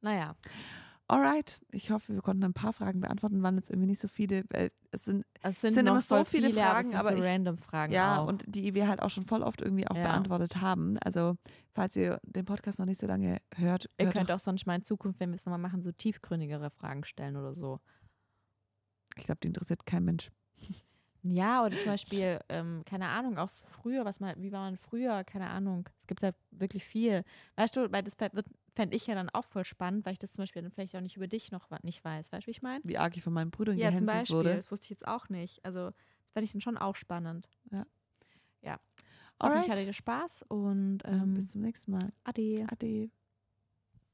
Naja, Alright. Ich hoffe, wir konnten ein paar Fragen beantworten. Waren jetzt irgendwie nicht so viele. Weil es sind es sind, sind noch immer so viele viele, Fragen, aber, es aber sind so ich- random Fragen Ja, auch. und die wir halt auch schon voll oft irgendwie auch Ja. beantwortet haben. Also, falls ihr den Podcast noch nicht so lange hört, Ihr hört könnt doch, auch sonst mal in Zukunft, wenn wir es nochmal machen, so tiefgründigere Fragen stellen oder so. ich glaube, die interessiert kein Mensch. Ja, oder zum Beispiel, ähm, keine Ahnung, auch früher, was man, wie war man früher, keine Ahnung. Es gibt ja wirklich viel. Weißt du, weil das fände ich ja dann auch voll spannend, weil ich das zum Beispiel dann vielleicht auch nicht über dich noch nicht weiß. Weißt du, wie ich meine? Wie arg ich von meinen Brüdern Ja, zum Beispiel. wurde. Das wusste ich jetzt auch nicht. Also, das fände ich dann schon auch spannend. Hoffentlich Alright. hattet ihr Spaß und Ähm, ähm, bis zum nächsten Mal. Ade. Ade.